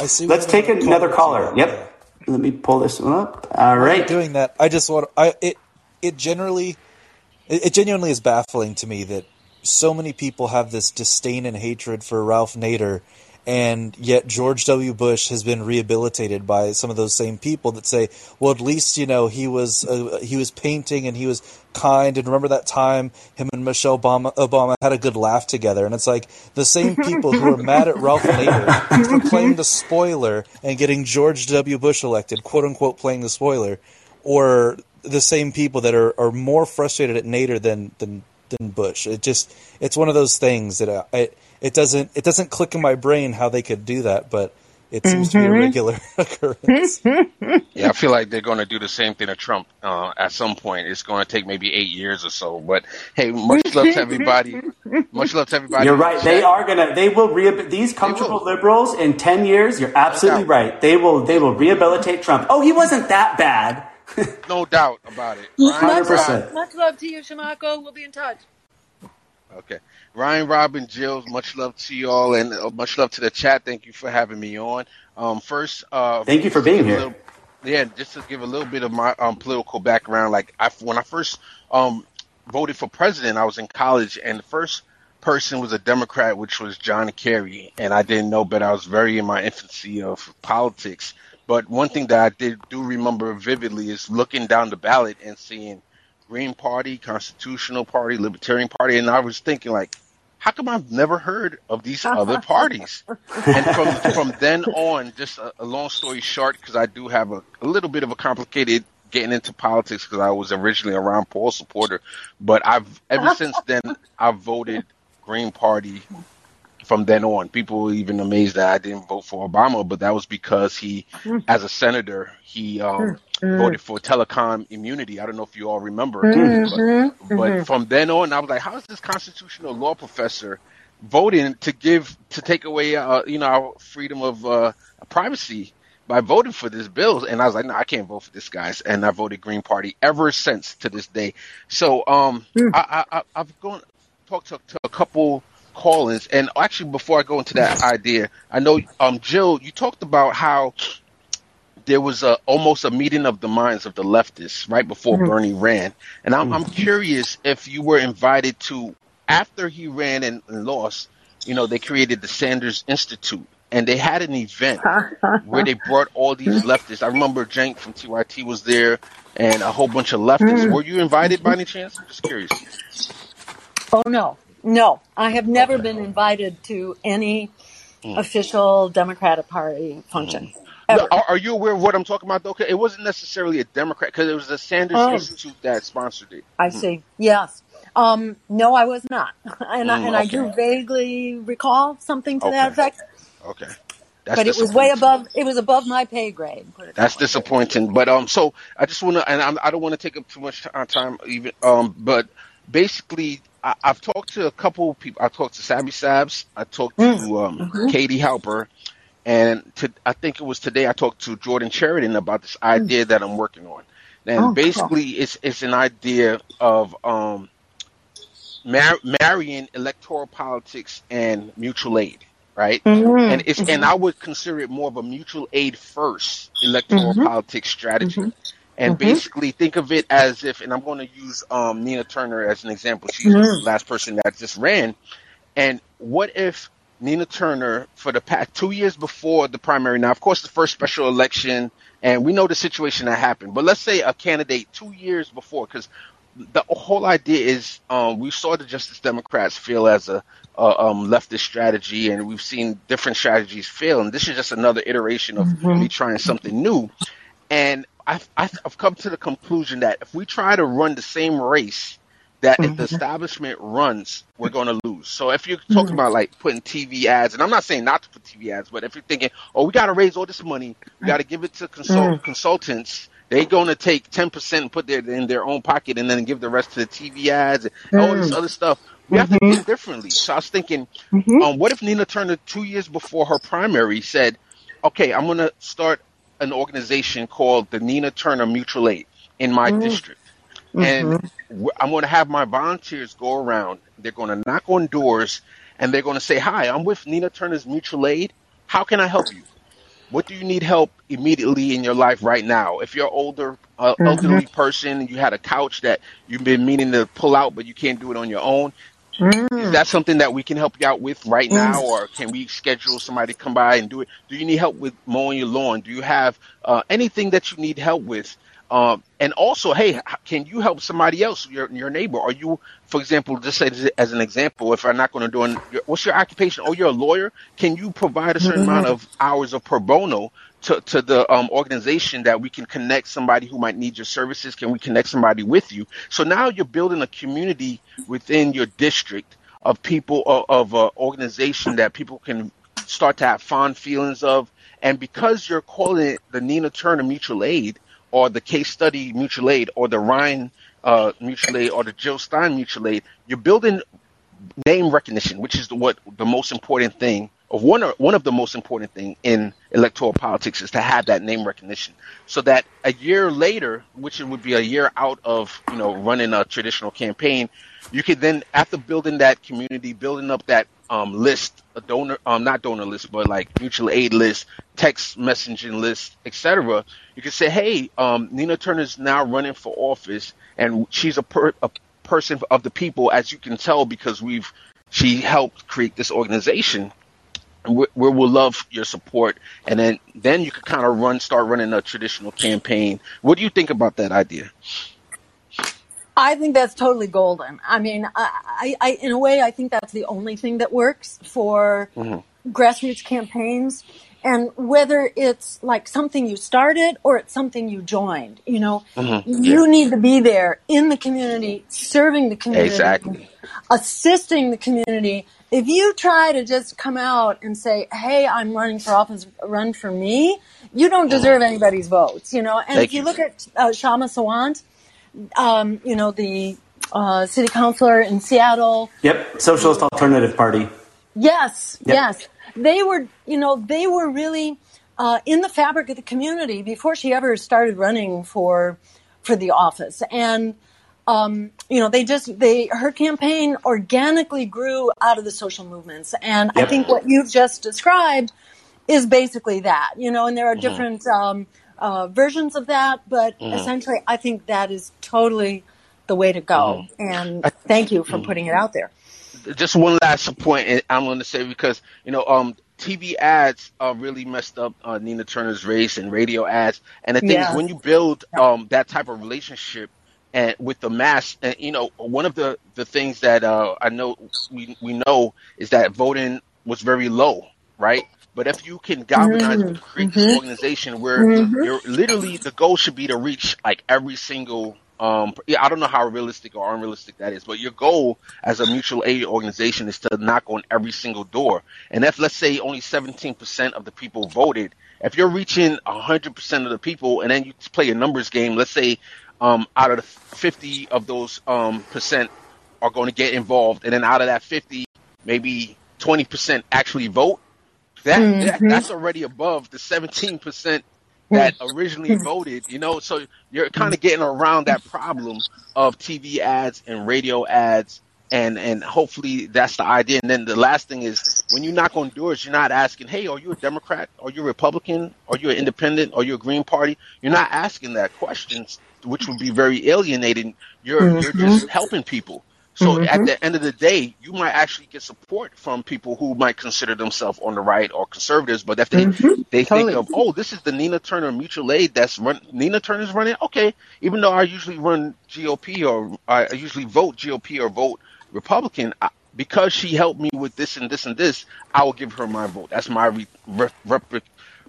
[SPEAKER 1] I see. Let's take another caller. Yep. Let me pull this one up. All right.
[SPEAKER 2] Doing that, I just want I it it generally, it, it genuinely is baffling to me that so many people have this disdain and hatred for Ralph Nader, and yet George W. Bush has been rehabilitated by some of those same people that say, "Well, at least you know he was uh, he was painting and he was kind." And remember that time him and Michelle Obama, Obama had a good laugh together. And it's like the same people who are mad at Ralph Nader for playing the spoiler and getting George W. Bush elected, quote unquote, playing the spoiler, or the same people that are, are more frustrated at Nader than, than than Bush. It just it's one of those things that I, uh, it it doesn't it doesn't click in my brain how they could do that, but it seems mm-hmm. to be a mm-hmm. regular occurrence.
[SPEAKER 7] yeah, I feel like they're going to do the same thing to Trump uh, at some point. It's going to take maybe eight years or so. But hey, much love to everybody. Much love to everybody.
[SPEAKER 1] You're right. They are gonna. They will re- these comfortable liberals in ten years. You're absolutely right. They will. They will rehabilitate Trump. Oh, he wasn't that bad
[SPEAKER 7] no doubt about it.
[SPEAKER 3] Much love, much love to you, Shamako. We'll be in touch.
[SPEAKER 7] Okay. Ryan, Robin, Jill, much love to you all and uh, much love to the chat. Thank you for having me on. Um, first, uh,
[SPEAKER 1] thank you for being here.
[SPEAKER 7] Little, yeah, just to give a little bit of my um, political background. Like, I, when I first um, voted for president, I was in college, and the first person was a Democrat, which was John Kerry, and I didn't know, but I was very in my infancy of politics. But one thing that I did do remember vividly is looking down the ballot and seeing Green Party, Constitutional Party, Libertarian Party, and I was thinking like, how come I've never heard of these other parties? and from from then on, just a, a long story short, because I do have a, a little bit of a complicated getting into politics because I was originally a Ron Paul supporter, but I've ever since then I've voted Green Party from then on. People were even amazed that I didn't vote for Obama, but that was because he, mm. as a senator, he um, mm. voted for telecom immunity. I don't know if you all remember, mm-hmm. but, but mm-hmm. from then on, I was like, how is this constitutional law professor voting to give to take away, uh, you know, our freedom of uh, privacy? by voting for this bill. And I was like, no, I can't vote for this guys. And I voted Green Party ever since to this day. So um, mm. I, I, I've gone talked to, to, a couple call-ins. And actually, before I go into that idea, I know, um, Jill, you talked about how there was a almost a meeting of the minds of the leftists right before
[SPEAKER 3] Mhm.
[SPEAKER 7] Bernie ran, and I'm I'm curious if you were invited to after he ran and, and lost. You know, they created the Sanders Institute, and they had an event where they brought all these leftists. I remember Cenk from TYT was there, and a whole bunch of leftists.
[SPEAKER 3] Mm.
[SPEAKER 7] Were you invited by any chance? I'm just curious.
[SPEAKER 3] Oh no, no, I have never
[SPEAKER 7] Okay.
[SPEAKER 3] been invited to any
[SPEAKER 7] Mm.
[SPEAKER 3] official Democratic Party function
[SPEAKER 7] No,
[SPEAKER 3] ever.
[SPEAKER 7] are, are you aware of what I'm talking about though? It wasn't necessarily a Democrat because it was the Sanders
[SPEAKER 3] Oh.
[SPEAKER 7] Institute that sponsored it.
[SPEAKER 3] I see. Yes. Um, no, I was not, and I,
[SPEAKER 7] Mm,
[SPEAKER 3] and I do vaguely recall something to that effect.
[SPEAKER 7] Okay. That's
[SPEAKER 3] But it was way above. It was above my pay grade.
[SPEAKER 7] That's
[SPEAKER 3] that
[SPEAKER 7] disappointing. But um, so I just want to, and I'm, I don't want to take up too much time, even um, but basically, I, I've talked to a couple of people. I talked to Sammy Sabs. I talked to
[SPEAKER 3] Mm.
[SPEAKER 7] um,
[SPEAKER 3] Mhm.
[SPEAKER 7] Katie Halper, and to, I think it was today I talked to Jordan Chariton about this idea that I'm working on. And
[SPEAKER 3] Oh, cool.
[SPEAKER 7] basically, it's it's an idea of um, mar- marrying electoral politics and mutual aid, right?
[SPEAKER 3] Mhm.
[SPEAKER 7] and it's and I would consider it more of a mutual aid first electoral
[SPEAKER 3] Mhm.
[SPEAKER 7] politics strategy. And
[SPEAKER 3] Mhm.
[SPEAKER 7] basically think of it as if, and I'm going to use um, Nina Turner as an example. She's the
[SPEAKER 3] Mhm.
[SPEAKER 7] last person that just ran. And what if Nina Turner, for the past two years before the primary, now of course the first special election, and we know the situation that happened, but let's say a candidate two years before, because the whole idea is um, we saw the Justice Democrats fail as a, um, leftist strategy, and we've seen different strategies fail, and this is just another iteration of
[SPEAKER 3] Mhm.
[SPEAKER 7] me trying something new. And I've, I've I've come to the conclusion that if we try to run the same race that if the
[SPEAKER 3] Mhm.
[SPEAKER 7] establishment runs, we're going to lose. So if you're talking about like putting TV ads, and I'm not saying not to put TV ads, but if you're thinking, oh, we got to raise all this money, we got to give it to consult
[SPEAKER 3] Mm.
[SPEAKER 7] consultants, they're going to take 10% and put it in their own pocket and then give the rest to the TV ads and all this
[SPEAKER 3] Mm.
[SPEAKER 7] other stuff. We have to
[SPEAKER 3] Mhm.
[SPEAKER 7] think differently. So I was thinking, um, what if Nina Turner two years before her primary said, okay, I'm going to start an organization called the Nina Turner Mutual Aid in my
[SPEAKER 3] Mm.
[SPEAKER 7] district. And
[SPEAKER 3] Mhm.
[SPEAKER 7] w- I'm going to have my volunteers go around. They're going to knock on doors and they're going to say, Hi, I'm with Nina Turner's Mutual Aid. How can I help you? What do you need help immediately in your life right now? If you're an older, uh,
[SPEAKER 3] Mhm.
[SPEAKER 7] elderly person you had a couch that you've been meaning to pull out, but you can't do it on your own, is
[SPEAKER 3] Mm.
[SPEAKER 7] that something that we can help you out with right now, or can we schedule somebody to come by and do it? Do you need help with mowing your lawn? Do you have uh, anything that you need help with? Um, and also, hey, can you help somebody else, your your neighbor? Are you, for example, just as, as an example, if I'm not going to do an, your- what's your occupation? Oh, you're a lawyer. Can you provide a certain amount
[SPEAKER 3] Mhm.
[SPEAKER 7] of hours of pro bono to, to the um, organization that we can connect somebody who might need your services? Can we connect somebody with you? So now you're building a community within your district of people of, an organization that people can start to have fond feelings of. And because you're calling it the Nina Turner Mutual Aid or the Case Study Mutual Aid or the Ryan uh, Mutual Aid or the Jill Stein Mutual Aid, you're building name recognition, which is the, what the most important thing, one or one of the most important thing in electoral politics is to have that name recognition, so that a year later, which it would be a year out of you know running a traditional campaign, you could then after building that community, building up that um, list, a donor, um, not donor list, but like mutual aid list, text messaging list, etc. You could say, hey, um, Nina Turner's now running for office, and she's a, per- a person of the people, as you can tell, because we've she helped create this organization. And we, we will love your support, and then then you could kind of run, start running a traditional campaign. What do you think about that idea?
[SPEAKER 3] I think that's totally golden. I mean, I, I, in a way, I think that's the only thing that works for
[SPEAKER 7] Mm-hmm.
[SPEAKER 3] grassroots campaigns. And whether it's like something you started or it's something you joined, you know,
[SPEAKER 7] Mm-hmm.
[SPEAKER 3] you need to be there in the community, serving the community,
[SPEAKER 7] Exactly.
[SPEAKER 3] assisting the community. If you try to just come out and say, "Hey, I'm running for office, run for me," you don't deserve anybody's votes, you know. And.
[SPEAKER 7] Thank
[SPEAKER 3] if you,
[SPEAKER 7] you.
[SPEAKER 3] look at uh, Kshama Sawant, um, you know, the uh, city councilor in Seattle.
[SPEAKER 1] Yep, Socialist Alternative Party.
[SPEAKER 3] Yes,
[SPEAKER 1] Yep.
[SPEAKER 3] yes, they were. You know, they were really uh, in the fabric of the community before she ever started running for for the office, and um, you know, they just they her campaign organically grew out of the social movements, and I think what you've just described is basically that. You know, and there are different. Um, uh, versions of that, but
[SPEAKER 7] Mm-hmm.
[SPEAKER 3] essentially, I think that is totally the way to go.
[SPEAKER 7] Mm-hmm.
[SPEAKER 3] And thank you for putting it out there.
[SPEAKER 7] just one last point point I'm going to say because you know um TV ads uh, really messed up uh, Nina Turner's race and radio ads and the thing
[SPEAKER 3] Yes.
[SPEAKER 7] is when you build um that type of relationship and with the mass and you know one of the the things that uh I know we we know is that voting was very low right but if you can galvanize
[SPEAKER 3] Mm-hmm.
[SPEAKER 7] create this organization where you're literally the goal should be to reach like every single um yeah, I don't know how realistic or unrealistic that is, but your goal as a mutual aid organization is to knock on every single door. And if let's say only 17% of the people voted, if you're reaching 100% of the people and then you play a numbers game, let's say um out of the 50 of those um percent are going to get involved. And then out of that 50 maybe 20% actually vote, that, that that's already above the 17% that originally voted, you know, so you're kind of getting around that problem of TV ads and radio ads and and hopefully that's the idea. And then the last thing is when you knock on doors, you're not asking, "Hey, are you a Democrat? Are you a Republican? Are you an Independent? Are you a Green Party?" You're not asking that questions, which would be very alienating. You're you're mm-hmm. just helping people. So mm-hmm. at the end of the day, you might actually get support from people who might consider themselves on the right or conservatives, but if they mm-hmm. they think of, oh, this is the Nina Turner Mutual Aid that's run Nina Turner's running, okay. Even though I usually run GOP or I usually vote GOP or vote Republican, I, because she helped me with this and this and this, I will give her my vote. That's my re, re, rep,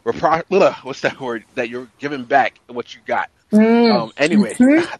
[SPEAKER 7] repro- ugh, what's that word that you're giving back what you got. Um, anyway,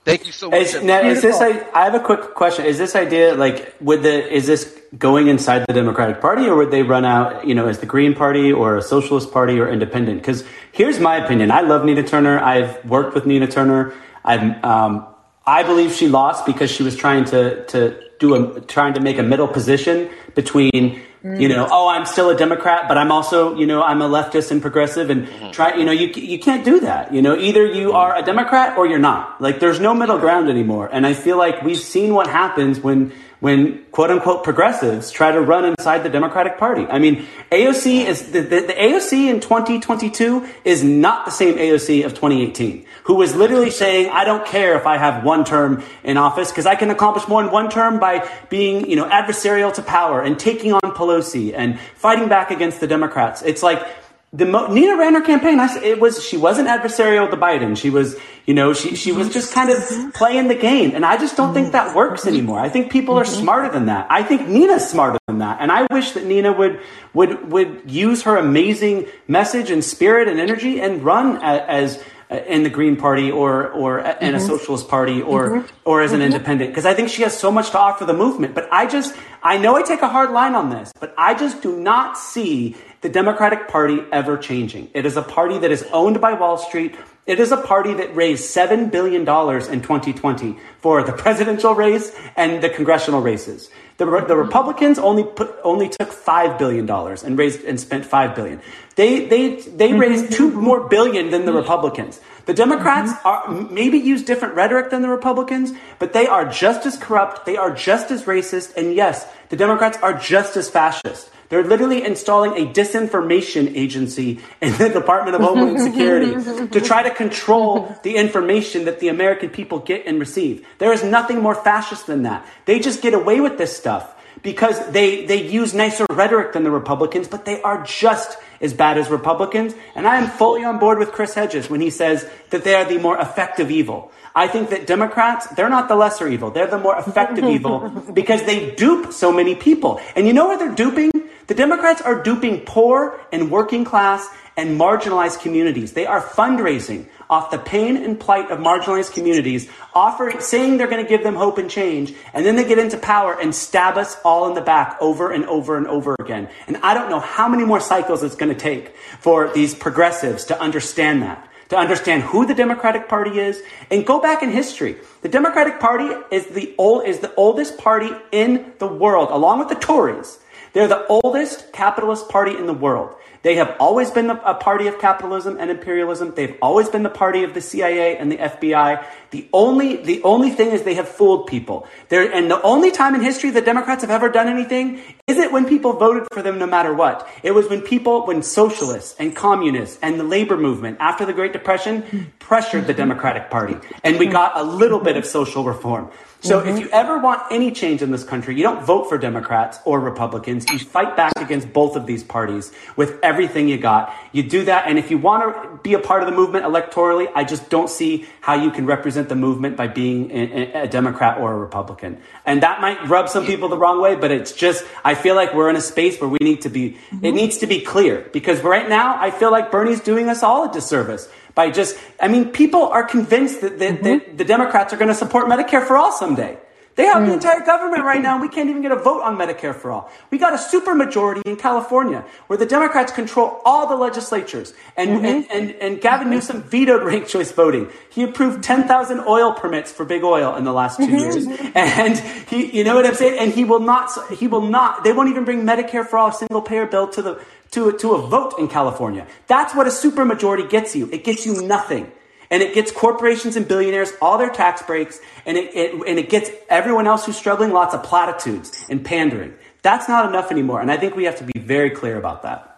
[SPEAKER 7] thank you so much.
[SPEAKER 1] Is, now, is this? I, I have a quick question. Is this idea like would the is this going inside the Democratic Party, or would they run out? You know, as the Green Party or a Socialist Party or Independent? Because here's my opinion. I love Nina Turner. I've worked with Nina Turner. I'm. Um, I believe she lost because she was trying to to do a trying to make a middle position between you know oh I'm still a Democrat but I'm also you know I'm a leftist and progressive and mm-hmm. try you know you you can't do that. You know either you mm-hmm. are a Democrat or you're not. Like there's no middle ground anymore. And I feel like we've seen what happens when when quote unquote progressives try to run inside the Democratic Party. I mean, AOC is the, the, the AOC in 2022 is not the same AOC of 2018, who was literally saying, I don't care if I have one term in office because I can accomplish more in one term by being, you know, adversarial to power and taking on Pelosi and fighting back against the Democrats. It's like, the Mo- Nina ran her campaign. I, it was she wasn't adversarial to Biden. She was, you know, she she was just kind of mm-hmm. playing the game, and I just don't think that mm-hmm. works anymore. I think people are mm-hmm. smarter than that. I think Nina's smarter than that, and I wish that Nina would would would use her amazing message and spirit and energy and run a- as uh, in the Green Party or or in a Socialist Party or or as an independent because I think she has so much to offer the movement. But I just I know I take a hard line on this, but I just do not see the Democratic Party ever changing. It is a party that is owned by Wall Street. It is a party that raised $7 billion in 2020 for the presidential race and the congressional races. The, the Republicans only put, only took $5 billion and raised and spent 5 billion. They, they, they mm-hmm. raised two more billion than the Republicans. The Democrats mm-hmm. are maybe use different rhetoric than the Republicans, but they are just as corrupt. They are just as racist. And yes, the Democrats are just as fascist. They're literally installing a disinformation agency in the Department of Homeland Security to try to control the information that the American people get and receive. There is nothing more fascist than that. They just get away with this stuff because they, they use nicer rhetoric than the Republicans, but they are just as bad as Republicans. And I am fully on board with Chris Hedges when he says that they are the more effective evil. I think that Democrats, they're not the lesser evil. They're the more effective evil because they dupe so many people. And you know what they're duping? The Democrats are duping poor and working class and marginalized communities. They are fundraising off the pain and plight of marginalized communities, offering, saying they're going to give them hope and change, and then they get into power and stab us all in the back over and over and over again. And I don't know how many more cycles it's going to take for these progressives to understand that to understand who the Democratic Party is and go back in history. The Democratic Party is the old is the oldest party in the world, along with the Tories. They're the oldest capitalist party in the world. They have always been a party of capitalism and imperialism. They've always been the party of the CIA and the FBI. The only, the only thing is they have fooled people. There, and the only time in history the Democrats have ever done anything is it when people voted for them no matter what. It was when people, when socialists and communists and the labor movement after the Great Depression pressured the Democratic Party. And we got a little bit of social reform. So mm-hmm. if you ever want any change in this country, you don't vote for Democrats or Republicans. You fight back against both of these parties with everything you got. You do that. And if you want to be a part of the movement electorally, I just don't see how you can represent the movement by being a, a Democrat or a Republican. And that might rub some people the wrong way, but it's just, I feel like we're in a space where we need to be, mm-hmm. it needs to be clear because right now I feel like Bernie's doing us all a disservice by just, I mean, people are convinced that, that, mm-hmm. that the Democrats are going to support Medicare for all someday. They have mm. the entire government right now, and we can't even get a vote on Medicare for all. We got a supermajority in California where the Democrats control all the legislatures. And, mm-hmm. and, and, and, Gavin Newsom vetoed ranked choice voting. He approved 10,000 oil permits for big oil in the last 2 mm-hmm. years. And he, you know what I'm saying? And he will not, he will not, they won't even bring Medicare for all, single payer bill to the, to, to a vote in California. That's what a supermajority gets you. It gets you nothing. And it gets corporations and billionaires all their tax breaks, and it, it, and it gets everyone else who's struggling lots of platitudes and pandering. That's not enough anymore. And I think we have to be very clear about that.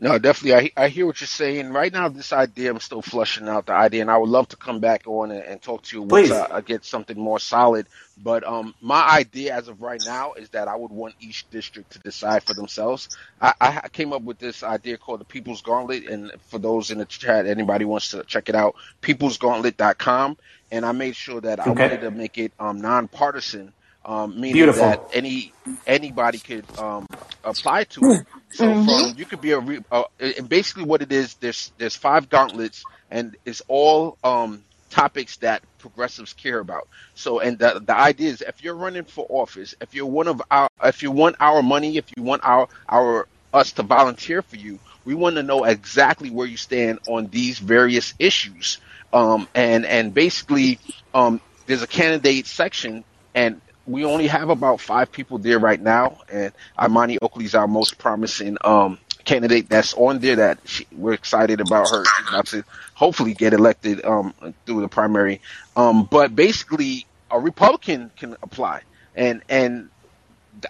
[SPEAKER 7] No, definitely. I, I hear what you're saying. Right now, this idea, I'm still flushing out the idea, and I would love to come back on and, and talk to you once I, I, get something more solid. But um, my idea as of right now is that I would want each district to decide for themselves. I, I came up with this idea called the People's Gauntlet, and for those in the chat, anybody wants to check it out, peoplesgauntlet.com. And I made sure that I wanted to make it um, nonpartisan um, meaning Beautiful. that any anybody could um, apply to it. So mm-hmm. from you could be a, re, uh, and basically what it is there's there's five gauntlets and it's all um, topics that progressives care about. So and the the idea is if you're running for office, if you're one of our if you want our money, if you want our our us to volunteer for you, we want to know exactly where you stand on these various issues. Um, and and basically um, there's a candidate section and we only have about five people there right now, and Imani Oakley is our most promising um, candidate that's on there. That she, we're excited about her. She's about to hopefully get elected um, through the primary. Um, but basically, a Republican can apply, and and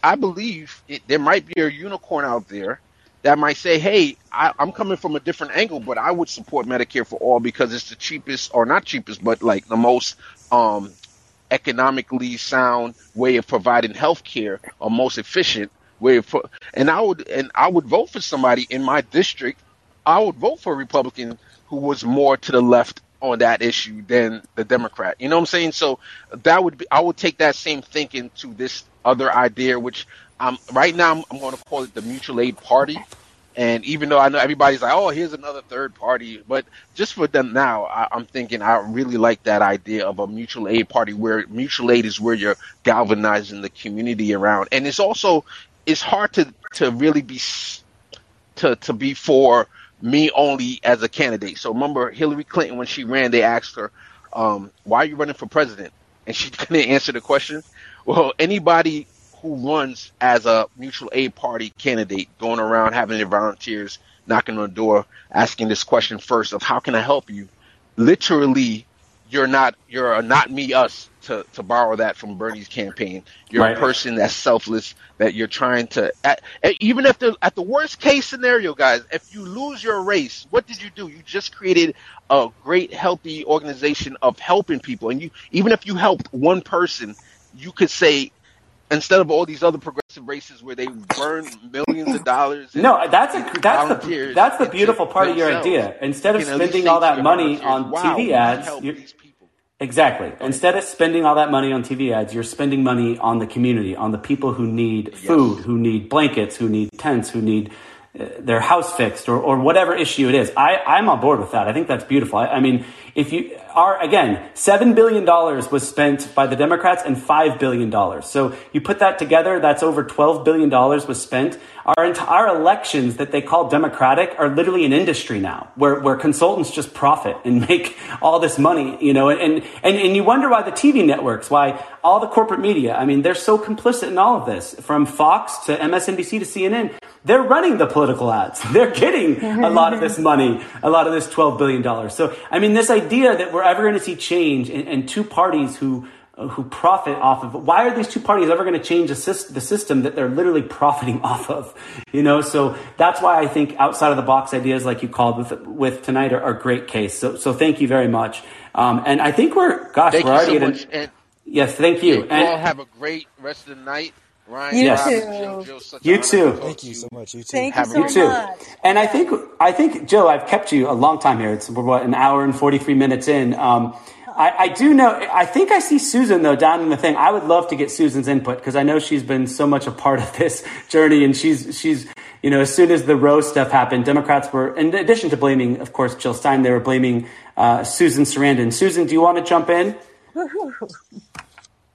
[SPEAKER 7] I believe it, there might be a unicorn out there that might say, "Hey, I, am coming from a different angle, but I would support Medicare for all because it's the cheapest, or not cheapest, but like the most um, economically sound way of providing health care or most efficient way of and I would and I would vote for somebody in my district. I would vote for a Republican who was more to the left on that issue than the Democrat. You know what I'm saying? So that would be I would take that same thinking to this other idea, which I'm right now I'm, I'm going to call it the mutual aid party and even though I know everybody's like, oh, here's another third party, but just for them now, I, am thinking I really like that idea of a mutual aid party where mutual aid is where you're galvanizing the community around. And it's also, it's hard to, to really be, to, to be for me only as a candidate. So remember Hillary Clinton, when she ran, they asked her, um, why are you running for president? And she couldn't answer the question. Well, anybody who runs as a mutual aid party candidate, going around having their volunteers knocking on the door, asking this question first of how can I help you? Literally, you're not you're a not me us to, to borrow that from Bernie's campaign. You're right. a person that's selfless that you're trying to at, even if the at the worst case scenario, guys, if you lose your race, what did you do? You just created a great healthy organization of helping people, and you even if you helped one person, you could say instead of all these other progressive races where they burn millions of dollars.
[SPEAKER 1] No, that's a that's the that's the beautiful part of your idea. Instead of you know, spending all that money on wow, TV ads, exactly. Instead of spending all that money on TV ads, you're spending money on the community, on the people who need yes. food, who need blankets, who need tents, who need their house fixed, or, or whatever issue it is. I, I'm on board with that. I think that's beautiful. I, I mean, if you are again, seven billion dollars was spent by the Democrats and five billion dollars. So you put that together, that's over twelve billion dollars was spent. Our entire elections that they call democratic are literally an industry now, where where consultants just profit and make all this money, you know, and and and you wonder why the TV networks, why all the corporate media, I mean, they're so complicit in all of this, from Fox to MSNBC to CNN. they're running the political ads. They're getting a lot of this money, a lot of this $12 billion. So, I mean, this idea that we're ever going to see change and, and two parties who, who profit off of why are these two parties ever going to change the system that they're literally profiting off of you know so that's why i think outside of the box ideas like you called with with tonight are, are great case so so thank you very much um, and i think we're gosh
[SPEAKER 7] thank
[SPEAKER 1] we're already
[SPEAKER 7] so
[SPEAKER 1] at an, yes thank you
[SPEAKER 7] and, all have a great rest of the night Ryan,
[SPEAKER 3] you
[SPEAKER 1] yes.
[SPEAKER 3] too.
[SPEAKER 7] Jill, Jill,
[SPEAKER 1] you too.
[SPEAKER 2] Thank you so much. You too.
[SPEAKER 3] Thank
[SPEAKER 7] Have
[SPEAKER 3] you
[SPEAKER 7] a
[SPEAKER 3] so
[SPEAKER 1] too.
[SPEAKER 3] much.
[SPEAKER 1] And I think I think Jill, I've kept you a long time here. It's what an hour and forty three minutes in. Um, I, I, do know. I think I see Susan though down in the thing. I would love to get Susan's input because I know she's been so much a part of this journey, and she's she's you know as soon as the Roe stuff happened, Democrats were in addition to blaming, of course, Jill Stein, they were blaming uh, Susan Sarandon. Susan, do you want to jump in?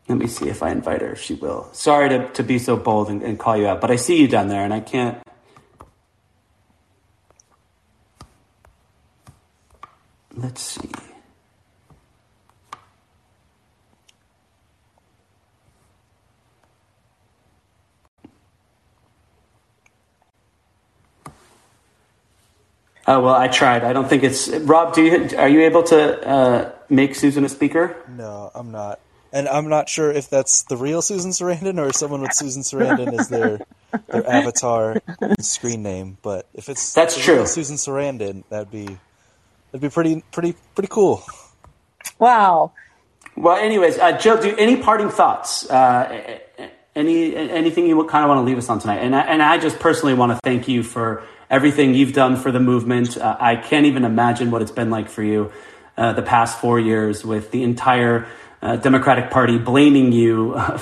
[SPEAKER 1] Let me see if I invite her. If she will. Sorry to, to be so bold and, and call you out, but I see you down there, and I can't. Let's see. Oh well, I tried. I don't think it's Rob. Do you are you able to uh, make Susan a speaker?
[SPEAKER 2] No, I'm not, and I'm not sure if that's the real Susan Sarandon or someone with Susan Sarandon as their their avatar screen name. But if it's
[SPEAKER 1] That's true.
[SPEAKER 2] real Susan Sarandon, that'd be that'd be pretty pretty pretty cool.
[SPEAKER 3] Wow.
[SPEAKER 1] Well, anyways, uh, Jill, do any parting thoughts? Uh, any anything you kind of want to leave us on tonight? And I, and I just personally want to thank you for everything you've done for the movement. Uh, I can't even imagine what it's been like for you uh, the past four years with the entire uh, Democratic Party blaming you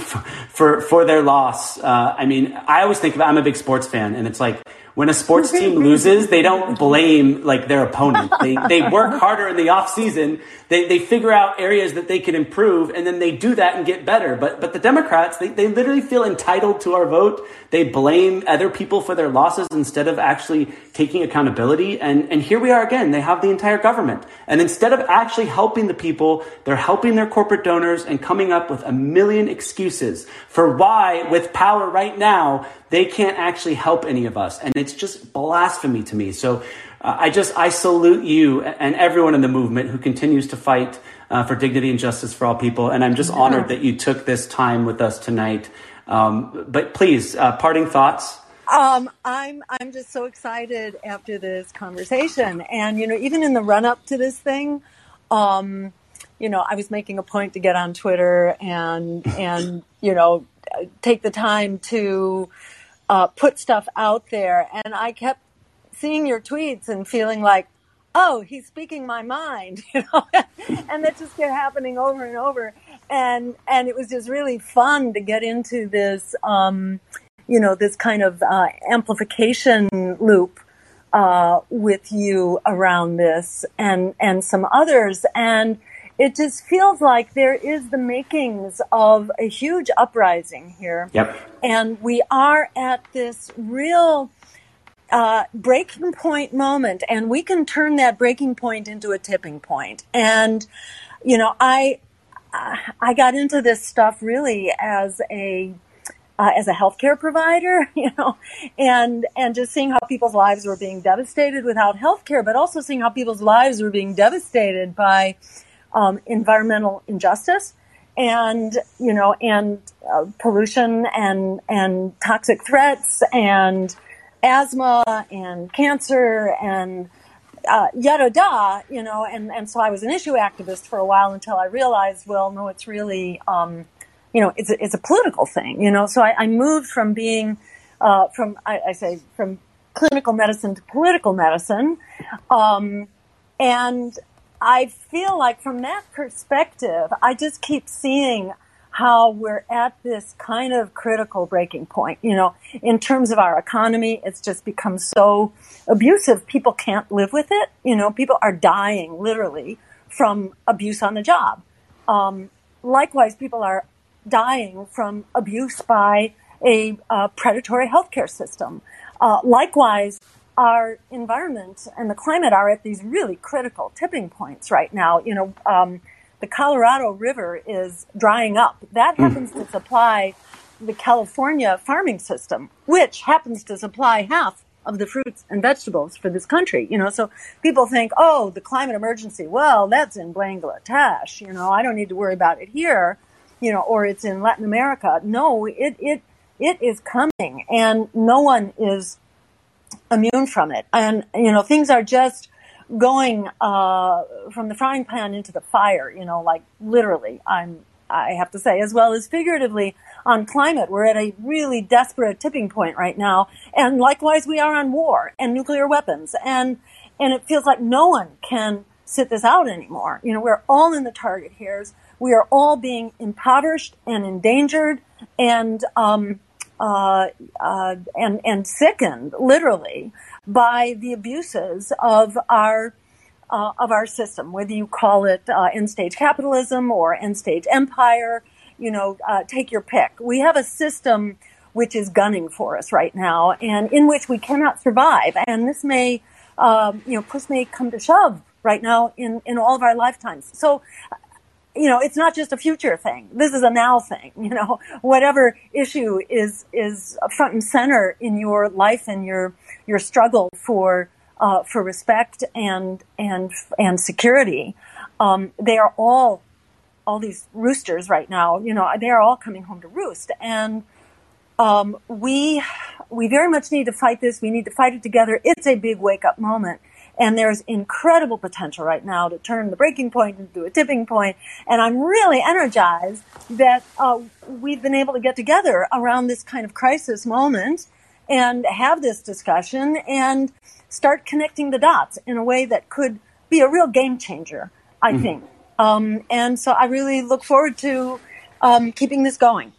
[SPEAKER 1] for for their loss. Uh, I mean, I always think of I'm a big sports fan, and it's like when a sports team loses, they don't blame like their opponent. They they work harder in the off season. They they figure out areas that they can improve, and then they do that and get better. But but the Democrats, they, they literally feel entitled to our vote. They blame other people for their losses instead of actually taking accountability. And and here we are again. They have the entire government, and instead of actually helping the people, they're helping their corporate donors and coming up with a million excuses for why, with power right now, they can't actually help any of us. And it's just blasphemy to me. So uh, I just, I salute you and everyone in the movement who continues to fight uh, for dignity and justice for all people. And I'm just honored that you took this time with us tonight. Um, but please, uh, parting thoughts.
[SPEAKER 3] Um, I'm I'm just so excited after this conversation, and you know, even in the run up to this thing, um, you know, I was making a point to get on Twitter and and you know, take the time to uh, put stuff out there, and I kept seeing your tweets and feeling like, oh, he's speaking my mind, you know, and that just kept happening over and over, and and it was just really fun to get into this. Um, you know, this kind of uh, amplification loop uh, with you around this and, and some others. And it just feels like there is the makings of a huge uprising here.
[SPEAKER 1] Yep.
[SPEAKER 3] And we are at this real uh, breaking point moment, and we can turn that breaking point into a tipping point. And, you know, I, I got into this stuff really as a uh, as a healthcare provider, you know, and and just seeing how people's lives were being devastated without healthcare, but also seeing how people's lives were being devastated by um, environmental injustice and you know and uh, pollution and and toxic threats and asthma and cancer and uh, yada da, you know, and, and so I was an issue activist for a while until I realized, well, no, it's really, um, you know, it's a, it's a political thing, you know. So I, I moved from being, uh, from I, I, say from clinical medicine to political medicine, um, and I feel like from that perspective, I just keep seeing how we're at this kind of critical breaking point. You know, in terms of our economy, it's just become so abusive. People can't live with it. You know, people are dying literally from abuse on the job. Um, likewise, people are dying from abuse by a uh, predatory healthcare system. Uh, likewise, our environment and the climate are at these really critical tipping points right now. You know, um, the Colorado River is drying up. That happens to supply the California farming system, which happens to supply half of the fruits and vegetables for this country. You know, so people think, oh, the climate emergency, well, that's in Bangladesh. You know, I don't need to worry about it here. You know, or it's in Latin America. No, it it it is coming, and no one is immune from it. And you know, things are just going uh, from the frying pan into the fire. You know, like literally. I'm I have to say, as well as figuratively on climate. We're at a really desperate tipping point right now. And likewise, we are on war and nuclear weapons. And, and it feels like no one can sit this out anymore. You know, we're all in the target here. We are all being impoverished and endangered and, um, uh, uh, and, and sickened, literally, by the abuses of our uh, of our system, whether you call it uh, end stage capitalism or end stage empire, you know, uh, take your pick. We have a system which is gunning for us right now and in which we cannot survive. And this may, you know, push may come to shove right now in, in all of our lifetimes. So, you know, it's not just a future thing. This is a now thing. You know, whatever issue is is front and center in your life and your your struggle for uh, for respect and and and security. Um, they are all all these roosters right now. You know, they are all coming home to roost, and um, we we very much need to fight this. We need to fight it together. It's a big wake up moment. And there's incredible potential right now to turn the breaking point into a tipping point. And I'm really energized that uh, we've been able to get together around this kind of crisis moment and have this discussion and start connecting the dots in a way that could be a real game changer, I mm-hmm. think. Um, and so I really look forward to um, keeping this going.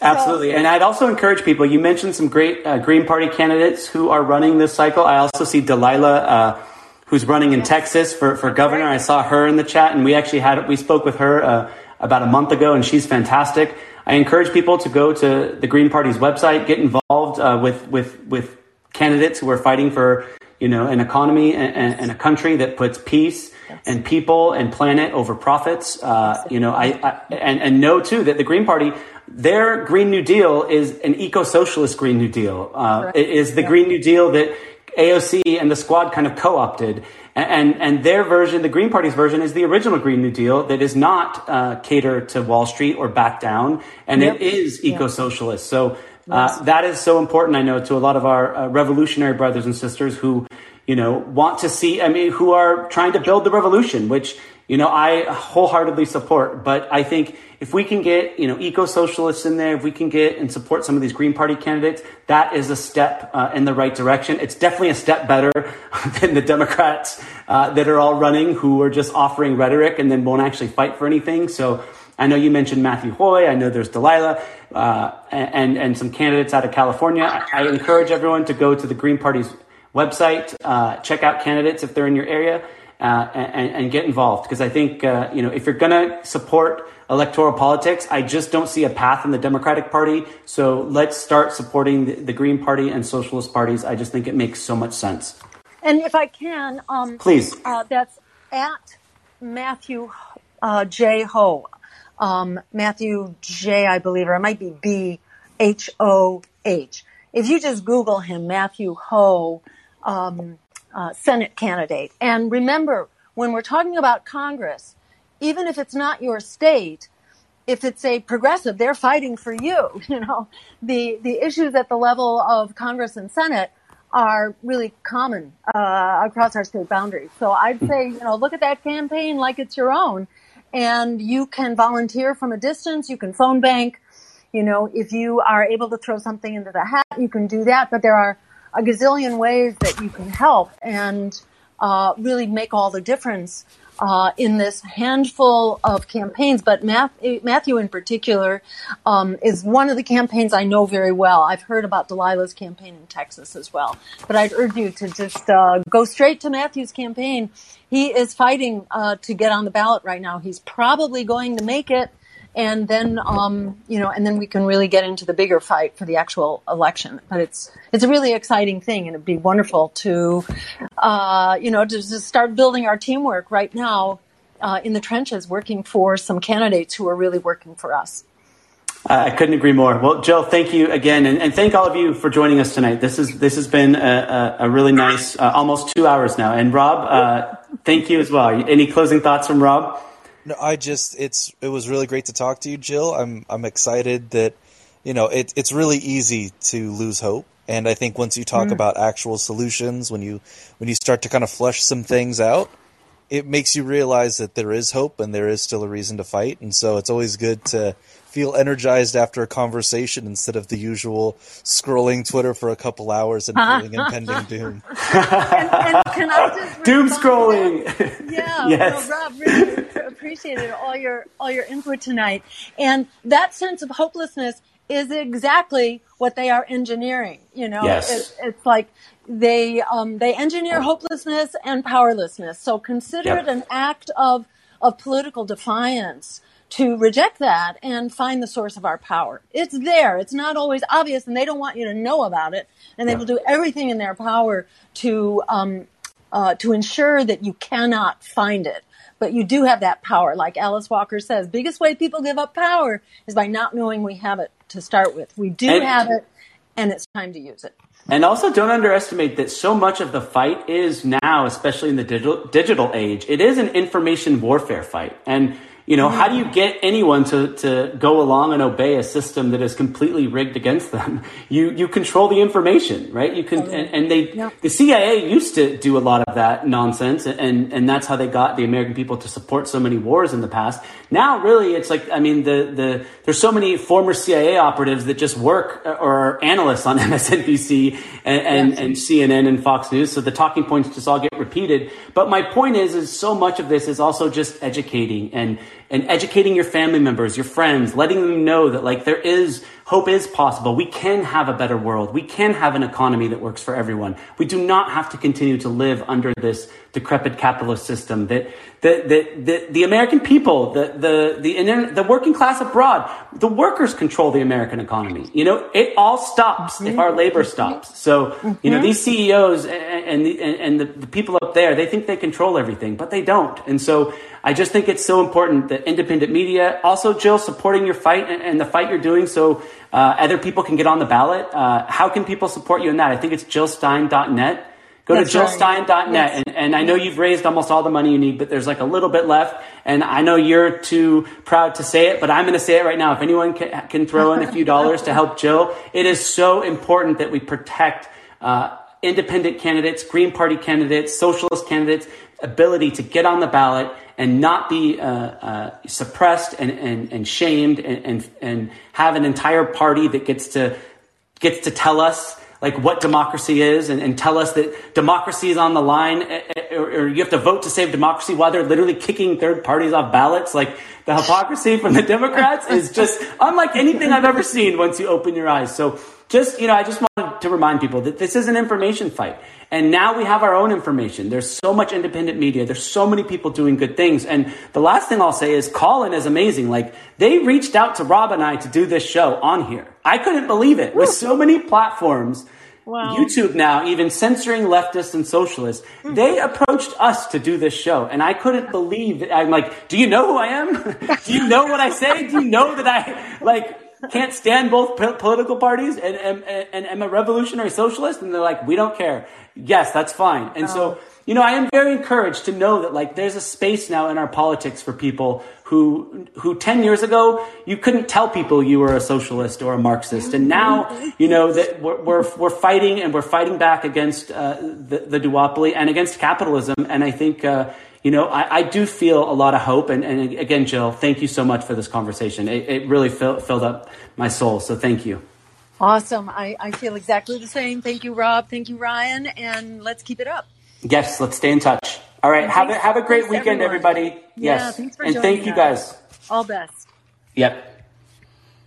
[SPEAKER 1] Absolutely. and I'd also encourage people, you mentioned some great uh, Green Party candidates who are running this cycle. I also see Delilah, uh, who's running in Texas for, for governor. I saw her in the chat and we actually had, we spoke with her uh, about a month ago and she's fantastic. I encourage people to go to the Green Party's website, get involved uh, with, with, with candidates who are fighting for you know, an economy and, and a country that puts peace and people and planet over profits. Uh, you know, I, I, and, and know too that the Green Party, their Green New Deal is an eco-socialist Green New Deal. Uh, right. It is the yeah. Green New Deal that AOC and the squad kind of co-opted. And, and, and their version, the Green Party's version, is the original Green New Deal that is not uh, cater to Wall Street or back down, and yep. it is eco-socialist. So uh, that is so important, I know, to a lot of our uh, revolutionary brothers and sisters who, you know, want to see, I mean, who are trying to build the revolution, which, you know, I wholeheartedly support. But I think if we can get, you know, eco socialists in there, if we can get and support some of these Green Party candidates, that is a step uh, in the right direction. It's definitely a step better than the Democrats uh, that are all running who are just offering rhetoric and then won't actually fight for anything. So, I know you mentioned Matthew Hoh. I know there's Delilah uh, and, and some candidates out of California. I encourage everyone to go to the Green Party's website, uh, check out candidates if they're in your area, uh, and, and, get involved. Because I think, uh, you know, if you're going to support electoral politics, I just don't see a path in the Democratic Party. So let's start supporting the, the Green Party and socialist parties. I just think it makes so much sense.
[SPEAKER 3] And if I can, um,
[SPEAKER 1] please,
[SPEAKER 3] uh, that's at Matthew uh, J. Hoh um, Matthew J, I believe, or it might be B H O H. If you just Google him, Matthew Hoh, um, uh, Senate candidate, and remember when we're talking about Congress, even if it's not your state, if it's a progressive, they're fighting for you. You know, the the issues at the level of Congress and Senate are really common uh, across our state boundaries. So I'd say, you know, look at that campaign like it's your own and you can volunteer from a distance. You can phone bank. You know, if you are able to throw something into the hat, you can do that. But there are a gazillion ways that you can help and uh, really make all the difference uh, in this handful of campaigns, but Matthew in particular um, is one of the campaigns I know very well. I've heard about Delilah's campaign in Texas as well, but I'd urge you to just uh, go straight to Matthew's campaign. He is fighting uh, to get on the ballot right now. He's probably going to make it and then um, you know, and then we can really get into the bigger fight for the actual election. But it's it's a really exciting thing, and it'd be wonderful to, uh, you know, to, to, start building our teamwork right now uh, in the trenches, working for some candidates who are really working for us.
[SPEAKER 1] I couldn't agree more. Well, Jill, thank you again, and, and, thank all of you for joining us tonight. This is this has been a, a, a really nice, uh, almost two hours now. And Rob, uh, thank you as well. Any closing thoughts from Rob?
[SPEAKER 2] No, I just it's it was really great to talk to you, Jill. I'm I'm excited that you know it, it's really easy to lose hope, and I think once you talk mm. about actual solutions, when you when you start to kind of flush some things out, it makes you realize that there is hope and there is still a reason to fight. And so it's always good to feel energized after a conversation instead of the usual scrolling Twitter for a couple hours and feeling impending doom.
[SPEAKER 3] and, and
[SPEAKER 1] doom scrolling.
[SPEAKER 3] Yeah, yes. well, Rob, really appreciated all your all your input tonight, and that sense of hopelessness is exactly what they are engineering. You know,
[SPEAKER 1] yes.
[SPEAKER 3] it, it's like they um, they engineer hopelessness and powerlessness. So consider yep. it an act of of political defiance to reject that and find the source of our power. It's there. It's not always obvious, and they don't want you to know about it. And they will do everything in their power to um, uh, to ensure that you cannot find it. But you do have that power, like Alice Walker says. Biggest way people give up power is by not knowing we have it to start with. We do and, have it, and it's time to use it.
[SPEAKER 1] And also, don't underestimate that so much of the fight is now, especially in the digital digital age, it is an information warfare fight. And you know, how do you get anyone to, to go along and obey a system that is completely rigged against them? You you control the information, right? You can and, and they yeah. the CIA used to do a lot of that nonsense and and that's how they got the American people to support so many wars in the past. Now really it's like I mean the the there's so many former CIA operatives that just work uh, or are analysts on MSNBC and and, yes. and CNN and Fox News, so the talking points just all get repeated. But my point is is so much of this is also just educating and and educating your family members, your friends, letting them know that like there is hope is possible. We can have a better world. We can have an economy that works for everyone. We do not have to continue to live under this decrepit capitalist system that the, the, the, the American people, the, the, the, the working class abroad, the workers control the American economy. You know, it all stops mm-hmm. if our labor stops. So, mm-hmm. you know, mm-hmm. these CEOs and, and, the, and the, the people up there, they think they control everything, but they don't. And so I just think it's so important that independent media, also Jill, supporting your fight and, and the fight you're doing so uh, other people can get on the ballot. Uh, how can people support you in that? I think it's jillstein.net. Go That's to jillstein.net. Right. Yes. And, and I know you've raised almost all the money you need, but there's like a little bit left. And I know you're too proud to say it, but I'm going to say it right now. If anyone can, can throw in a few dollars to help Jill, it is so important that we protect uh, independent candidates, Green Party candidates, socialist candidates, ability to get on the ballot and not be uh, uh, suppressed and, and, and shamed and, and, and have an entire party that gets to gets to tell us like what democracy is and, and, tell us that democracy is on the line eh, eh, or, or, you have to vote to save democracy while they're literally kicking third parties off ballots. Like the hypocrisy from the democrats is just unlike anything i've ever seen once you open your eyes. So just you know i just wanted to remind people that this is an information fight and now we have our own information. There's so much independent media. There's so many people doing good things. And the last thing I'll say is Callin is amazing. Like they reached out to Rob and I to do this show on here. I couldn't believe it. With so many platforms, wow. YouTube now, even censoring leftists and socialists, mm-hmm. they approached us to do this show. And I couldn't believe that. I'm like, do you know who I am? do you know what I say? Do you know that I like can't stand both political parties and, and, and, am a revolutionary socialist? And they're like, we don't care. Yes, that's fine. And so, you know, I am very encouraged to know that like there's a space now in our politics for people who, who 10 years ago, you couldn't tell people you were a socialist or a Marxist. And now, you know, that we're, we're, we're fighting and we're fighting back against uh, the, the duopoly and against capitalism. And I think, uh, you know, I, I, do feel a lot of hope. And, and, again, Jill, thank you so much for this conversation. It, it really fill, filled up my soul. So thank you.
[SPEAKER 3] Awesome. I, I feel exactly the same. Thank you, Rob. Thank you, Ryan. And let's keep it up.
[SPEAKER 1] Yes, let's stay in touch. All right. have a, have a great weekend, everyone. everybody.
[SPEAKER 3] Yeah,
[SPEAKER 1] yes.
[SPEAKER 3] Thanks for
[SPEAKER 1] and thank you guys.
[SPEAKER 3] All best.
[SPEAKER 1] Yep.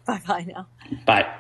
[SPEAKER 3] Bye bye now.
[SPEAKER 1] Bye.